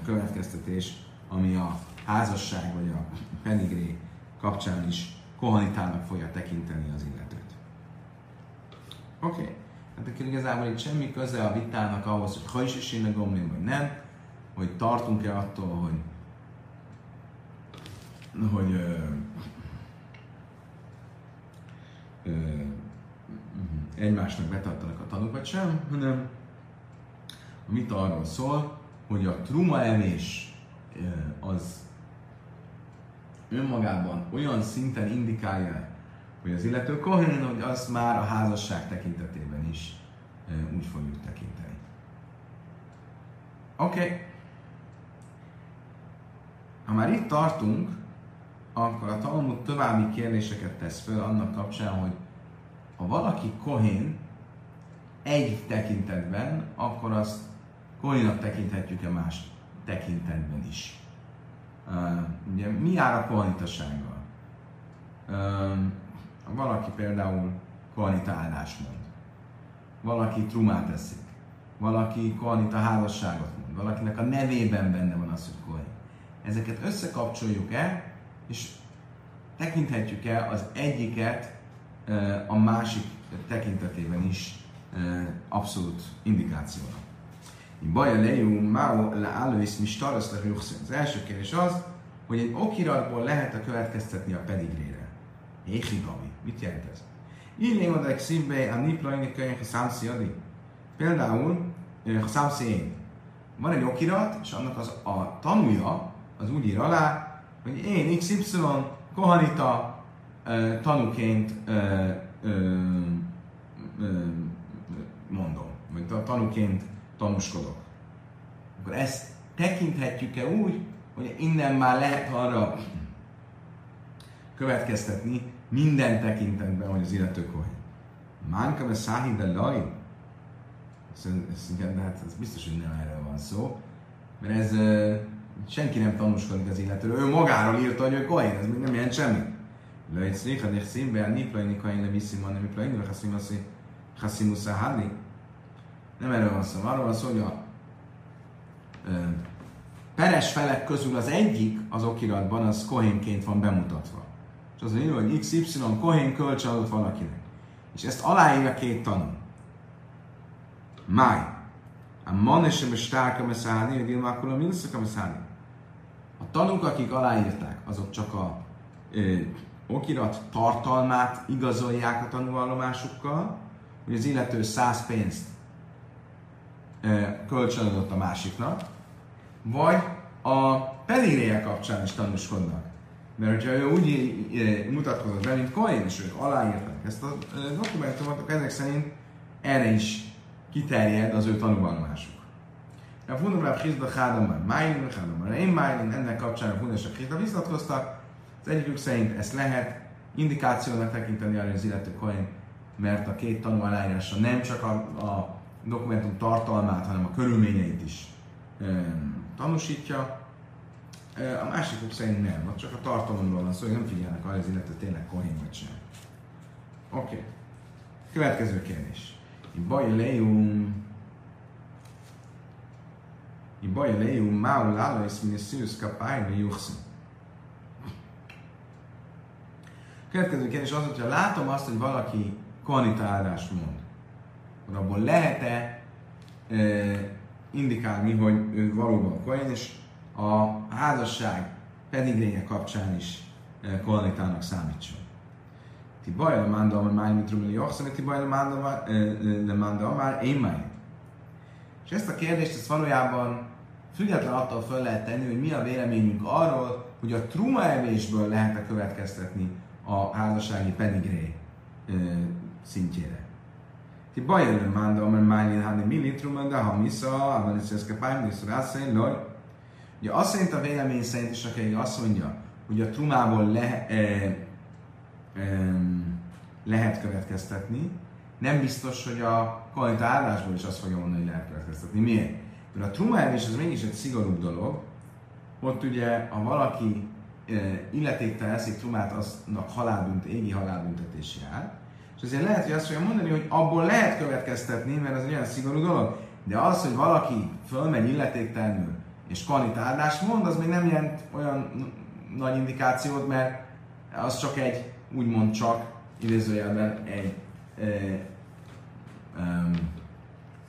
következtetés, ami a házasság vagy a pedigré kapcsán is kohanitának fogja tekinteni az illetőt. Oké. Okay. Hát akkor igazából itt semmi köze a vitának ahhoz, hogy ha is is gomlin, vagy nem, hogy tartunk-e attól, hogy hogy ö, ö, egymásnak betartanak a tanúk, vagy sem, hanem a vita arról szól, hogy a truma evés az önmagában olyan szinten indikálja, hogy az illető kohén, hogy azt már a házasság tekintetében is úgy fogjuk tekinteni. Oké. Okay. Ha már itt tartunk, akkor a Talmud további kérdéseket tesz föl annak kapcsán, hogy ha valaki kohén egy tekintetben, akkor azt kohénak tekinthetjük-e más tekintetben is. Ugye mi jár a kohanitasággal? Valaki például kohanita állást mond, valaki trumát eszik, valaki kohanita házasságot mond, valakinek a nevében benne van az, hogy kohani. Ezeket összekapcsoljuk-e, és tekinthetjük-e az egyiket a másik tekintetében is abszolút indikációnak. Baja lejú, máó le állőisz, mi starasz Az első kérdés az, hogy egy okiratból lehet-e következtetni a pedigrére. Éhigami. Mit jelent ez? Így mondják szívbe a niplaini könyv a számsziadi. Például a számszén. Van egy okirat, és annak az a tanúja az úgy ír alá, hogy én XY Kohanita tanúként mondom, vagy tanúként tanúskodok. Akkor ezt tekinthetjük-e úgy, hogy innen már lehet arra következtetni minden tekintetben, hogy az illető kohén. Mánka be száhi de laj. de hát ez biztos, hogy nem erről van szó. mert ez senki nem tanúskodik az illetőről. Ő magáról írta, hogy ő Kohen, ez még nem jelent semmit. Lőjt széha, de színbe, a niplajni Kohen, le viszim, hanem niplajni, le haszimusz a hadni. Nem erről van szó, arról van szó, hogy a uh, peres felek közül az egyik az okiratban az kohénként van bemutatva. És az mondja, hogy XY kohén kölcsön adott valakinek. És ezt aláírja két tanul. Máj. A manesebe stárka meszállni, hogy ilmákul a minuszaka meszállni. A tanúk, akik aláírták, azok csak a ö, okirat tartalmát igazolják a tanúvallomásukkal, hogy az illető száz pénzt ö, kölcsönadott a másiknak, vagy a pedigréje kapcsán is tanúskodnak. Mert hogyha ő úgy mutatkozott be, mint Cohen, és ők aláírták ezt a dokumentumot, akkor ezek szerint erre is kiterjed az ő tanúvallomásuk. A fundamrább hizda hádamar, májlin, hádamar, én májlin, ennek kapcsán a fundamrább hizda visszatkoztak. Az egyikük szerint ezt lehet indikációnak tekinteni arra, hogy az illető Cohen, mert a két tanú aláírása nem csak a, a dokumentum tartalmát, hanem a körülményeit is tanúsítja. A másikuk szerint nem, ott csak a tartalomról van szó, hogy nem figyelnek arra, az illető tényleg kohén vagy sem. Oké. Okay. Következő kérdés. Baj leum baj leum mául lálois min szűz kapájra juxin. Következő kérdés az, hogyha látom azt, hogy valaki kohanitáldást mond, akkor abból lehet-e indikálni, hogy ő valóban Kohen, és a házasság pedigréje kapcsán is eh, kohanitának számítson. Ti baj a manda, amely már mit rumeli joxani, ti baj de manda, már én már. És ezt a kérdést, ezt valójában független attól föl lehet tenni, hogy mi a véleményünk arról, hogy a truma evésből lehet-e következtetni a házassági pedigré szintjére. Ti bajjelő manda, mert májlin háni millitrum, de ha misza, abban is ez kapály, misza rászai, loj. Ugye azt szerint a vélemény szerint is, aki azt mondja, hogy a trumából le, e, e, lehet következtetni, nem biztos, hogy a kalita állásból is azt fogja mondani, hogy lehet következtetni. Miért? Mert a truma elvés az mégis egy szigorúbb dolog. Ott ugye, ha valaki e, illetéktelen eszik trumát, aznak halálbünt, égi halálbüntetés jár. És azért lehet, hogy azt fogja mondani, hogy abból lehet következtetni, mert ez egy olyan szigorú dolog. De az, hogy valaki fölmegy illetéktelenül, és kanitáldást mond, az még nem jelent olyan nagy indikációt, mert az csak egy, úgymond csak, idézőjelben egy e, e,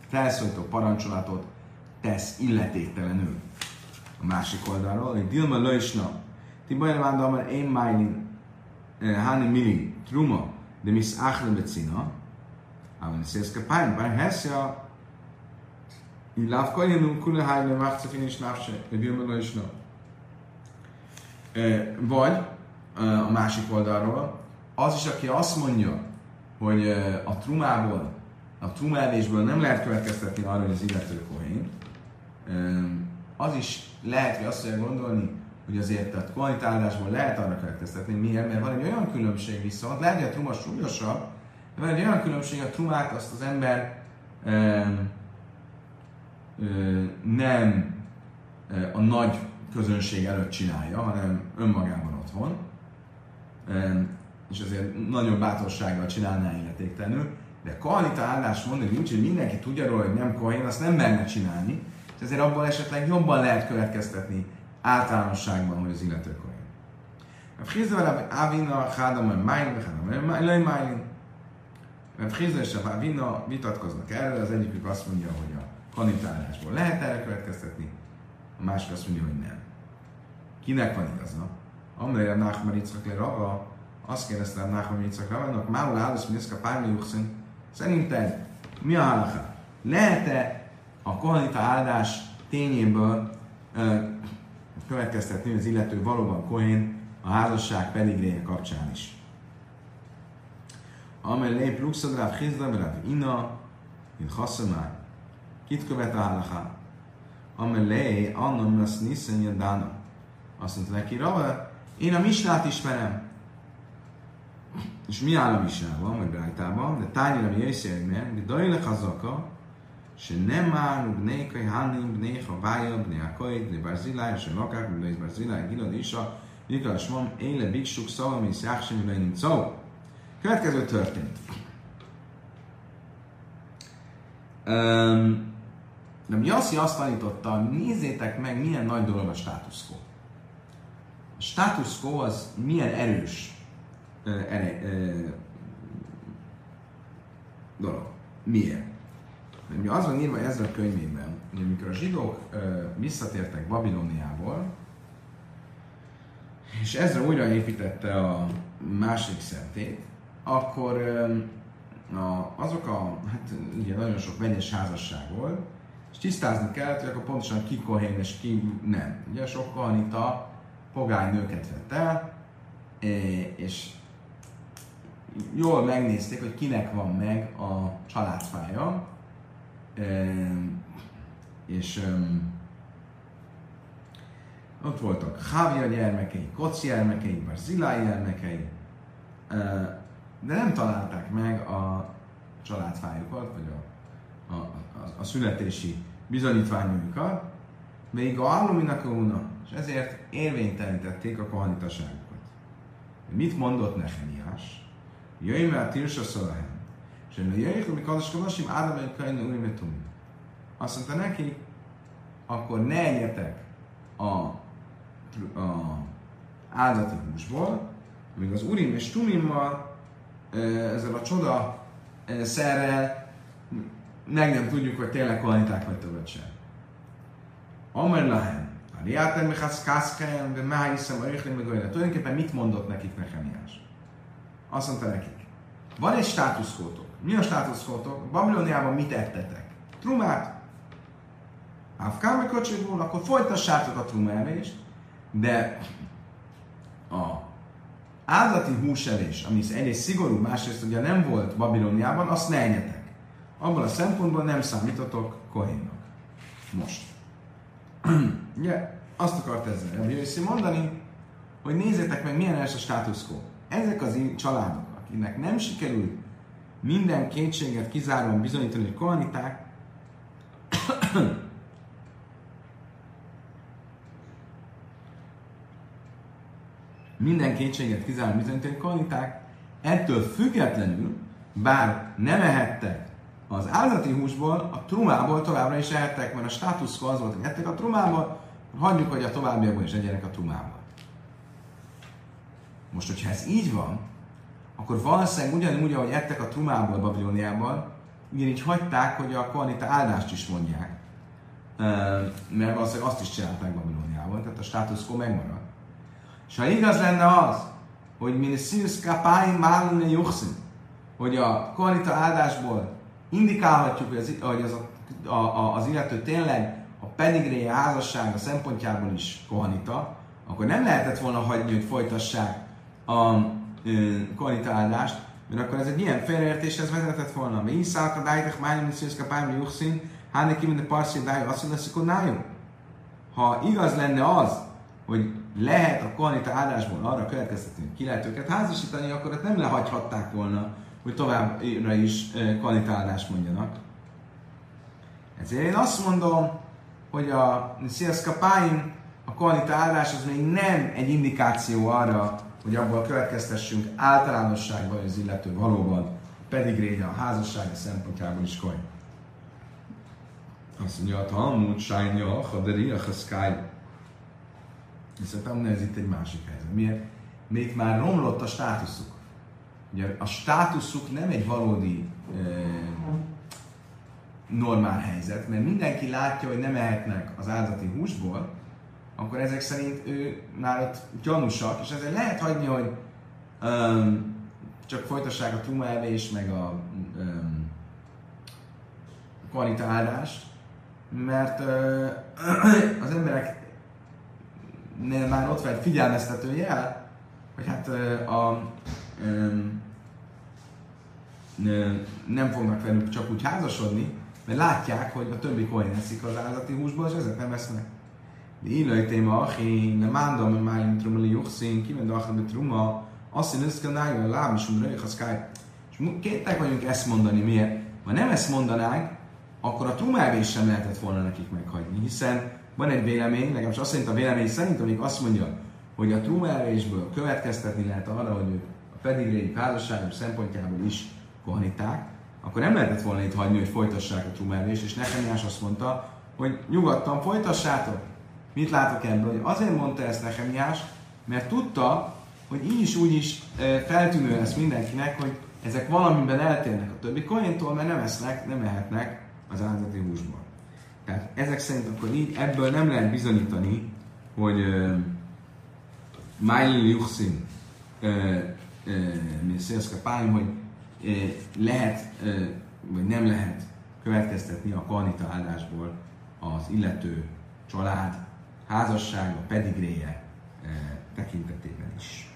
felszólító parancsolatot tesz illetéktelenül. A másik oldalról, hogy Dilma Löjsna, Tibajra Vándalman, én Májlin, Hani Mili, Truma, de mis achle becina, aber es ist kein bei Hesja, in lav koinen un kule haile macht sich nicht nafse, de wir mal is. Vagy a másik oldalról, az is, aki azt mondja, hogy a trumából, a trumávésből nem lehet következtetni arra, hogy az illető kohén, az is lehet, hogy azt fogja gondolni, hogy azért a kvalitálásból lehet arra következtetni. Miért? Mert van egy olyan különbség viszont, lehet, hogy a truma súlyosabb, de van egy olyan különbség, a trumát azt az ember ö, ö, nem a nagy közönség előtt csinálja, hanem önmagában otthon, ö, és azért nagyobb bátorsággal csinálná illetéktelenül, de kohanita állás mondani nincs, hogy mindenki tudja róla, hogy nem kohén, azt nem merne csinálni, és ezért abból esetleg jobban lehet következtetni általánosságban, hogy az illető kohén. A Frizda Avina, Hádam, Májlin, Hádam, Májlin, Májlin. A Frizda és a Avina vitatkoznak erről, az egyikük azt mondja, hogy a kanitálásból lehet erre következtetni, a másik azt mondja, hogy nem. Kinek van igaza? Amire Nachmar Yitzchak le Rava, azt kérdezte a Nachmar Yitzchak Rava, Mául Áldus Miszka Pármi Juxin, szerinted mi a halaká? Lehet-e a kohanita áldás tényéből következtetni, hogy az illető valóban kohén a házasság pedigréje kapcsán is. Amely lép luxad ráv hizda, ráv ina, mint haszamár. Kit követ a hálachá? Amely lé, annom lesz niszen jadána. Azt mondta neki, Rava, én a misnát ismerem. És mi áll a misnában, vagy brájtában, de tányira mi jöjszérnek, de dajlek hazaka, שנאמר ובני כהנים, בני חוויה, בני הכהן, בני ברזילי, אשר לא כך בני ברזילי, גילוד אישה, יקרא שמם, אלה ביקשו כסובה מיסח שם ולא נמצאו. Következő történt. Um, de Jassi azt tanította, nézzétek meg, milyen nagy dolog a status quo. A status quo az milyen erős uh, ere, uh, dolog. Miért? Mert ugye az van írva ezzel a könyvében, hogy amikor a zsidók uh, visszatértek Babiloniából, és ezzel újra építette a másik szentét, akkor uh, azok a, hát ugye nagyon sok vegyes házasság volt, és tisztázni kellett, hogy akkor pontosan ki kohén és ki nem. Ugye sok kohanita pogány nőket vett el, és jól megnézték, hogy kinek van meg a családfája, és ott voltak Hávia gyermekei, Koci gyermekei, Barzilai gyermekei, de nem találták meg a családfájukat, vagy a, a, a, a születési bizonyítványukat, még a Alluminak és ezért érvénytelenítették a kohanitaságukat. Mit mondott Nehemiás? Jöjj a Tirsa Szolahem. Jöjj, hogy Kadas Kadasim Ádám Kajna Új Azt mondta neki, akkor ne egyetek a, a áldati húsból, míg az Urim és Tumimmal, ezzel a csoda szerrel meg nem tudjuk, hogy tényleg kvaliták vagytok vagy sem. Amer lahem, Ariátem mechasz kászkáján, de már hiszem, hogy meg olyan. Tulajdonképpen mit mondott nekik Nehemiás? Azt mondta nekik, van egy státuszkótok. Mi a státuszkótok? Babiloniában mit ettetek? Trumát. Afkán meg akkor folytassátok a trumávést, de a áldati húsevés, ami egyrészt szigorú, másrészt ugye nem volt Babiloniában, azt ne egyetek. Abban a szempontból nem számítotok kohénnak. Most. ugye, azt akart ezzel Rabbi mondani, hogy nézzétek meg, milyen status quo. Ezek az családok, akinek nem sikerült minden kétséget kizáróan bizonyítani, hogy kohaniták, minden kétséget kizáróan bizonyítani, hogy kohaniták, ettől függetlenül, bár nem ehettek az állati húsból, a trumából továbbra is ehettek, mert a státusz az volt, hogy ettek a trumából, hagyjuk, hogy a továbbiakban is egyenek a trumából. Most, hogyha ez így van, akkor valószínűleg ugyanúgy, ahogy ettek a trumából Babiloniában, így hagyták, hogy a koanita áldást is mondják, mert valószínűleg azt is csinálták Babiloniában, tehát a status quo megmarad. És ha igaz lenne az, hogy Minisius Kapáin Málune Juxin, hogy a koanita áldásból indikálhatjuk, hogy az, hogy az, a, a, az illető tényleg a pedigréje házassága szempontjából is kohanita, akkor nem lehetett volna hagyni, hogy folytassák a áldást, mert akkor ez egy ilyen félreértéshez vezetett volna. Mi a dájtek májom, mi szűzka pályom, juxin, hány ki minden parszín dájú, azt lesz, akkor nájú. Ha igaz lenne az, hogy lehet a kohanita áldásból arra következtetni, hogy ki lehet őket házasítani, akkor ezt nem lehagyhatták volna, hogy továbbra is kohanita áldást mondjanak. Ezért én azt mondom, hogy a Sziaszkapáim, a kohanita áldás az még nem egy indikáció arra, hogy abból következtessünk általánosságban, hogy az illető valóban pedigréje a házassága szempontjából is koly. Azt mondja, a Talmud, Sájnya, Haderi, a Haszkály. Viszont ez itt egy másik helyzet. Miért? Még már romlott a státuszuk. Ugye a státuszuk nem egy valódi e, normál helyzet, mert mindenki látja, hogy nem ehetnek az áldati húsból, akkor ezek szerint ő ott gyanúsak, és ezért lehet hagyni, hogy um, csak folytassák a truma evés, meg a um, kvalitálást, mert uh, az emberek már ott van egy figyelmeztető jel, hogy hát uh, a, um, nem fognak velük csak úgy házasodni, mert látják, hogy a többi kohen eszik az állati húsból, és ezek nem esznek. Ilaj téma achi, nem mondom, hogy már truma li juxin, kimen a truma, azt én össze kell láb is undra, ha szkály. És képtek vagyunk ezt mondani, miért? Ha nem ezt mondanánk, akkor a trumelvés sem lehetett volna nekik meghagyni, hiszen van egy vélemény, legalábbis azt szerint a vélemény szerint, amik azt mondja, hogy a trumelvésből következtetni lehet arra, hogy ők a pedigréjük házasságok szempontjából is kohaniták, akkor nem lehetett volna itt hagyni, hogy folytassák a trumelvést, és Nehemiás azt mondta, hogy nyugodtan folytassátok. Mit látok ebből? Hogy azért mondta ezt Nehemiás, mert tudta, hogy így is úgy is feltűnő lesz mindenkinek, hogy ezek valamiben eltérnek a többi kohintól, mert nem esznek, nem ehetnek az áldati húsból. Tehát ezek szerint akkor így ebből nem lehet bizonyítani, hogy Májli Juxin Pályom, hogy lehet, vagy nem lehet következtetni a kanita áldásból az illető család házassága, pedigréje tekintetében is.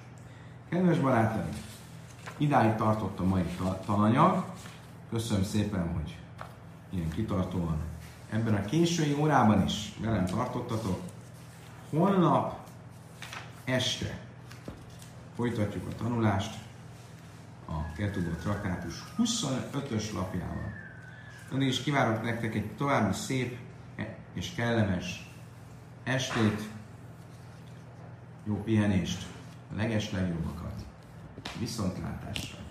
Kedves barátaim, idáig tartott a mai tananyag. Köszönöm szépen, hogy ilyen kitartóan ebben a késői órában is velem tartottatok. Holnap este folytatjuk a tanulást a Ketubot Traktátus 25-ös lapjával. Addig is kívánok nektek egy további szép és kellemes estét, jó pihenést, a leges legjobbakat. Viszontlátásra.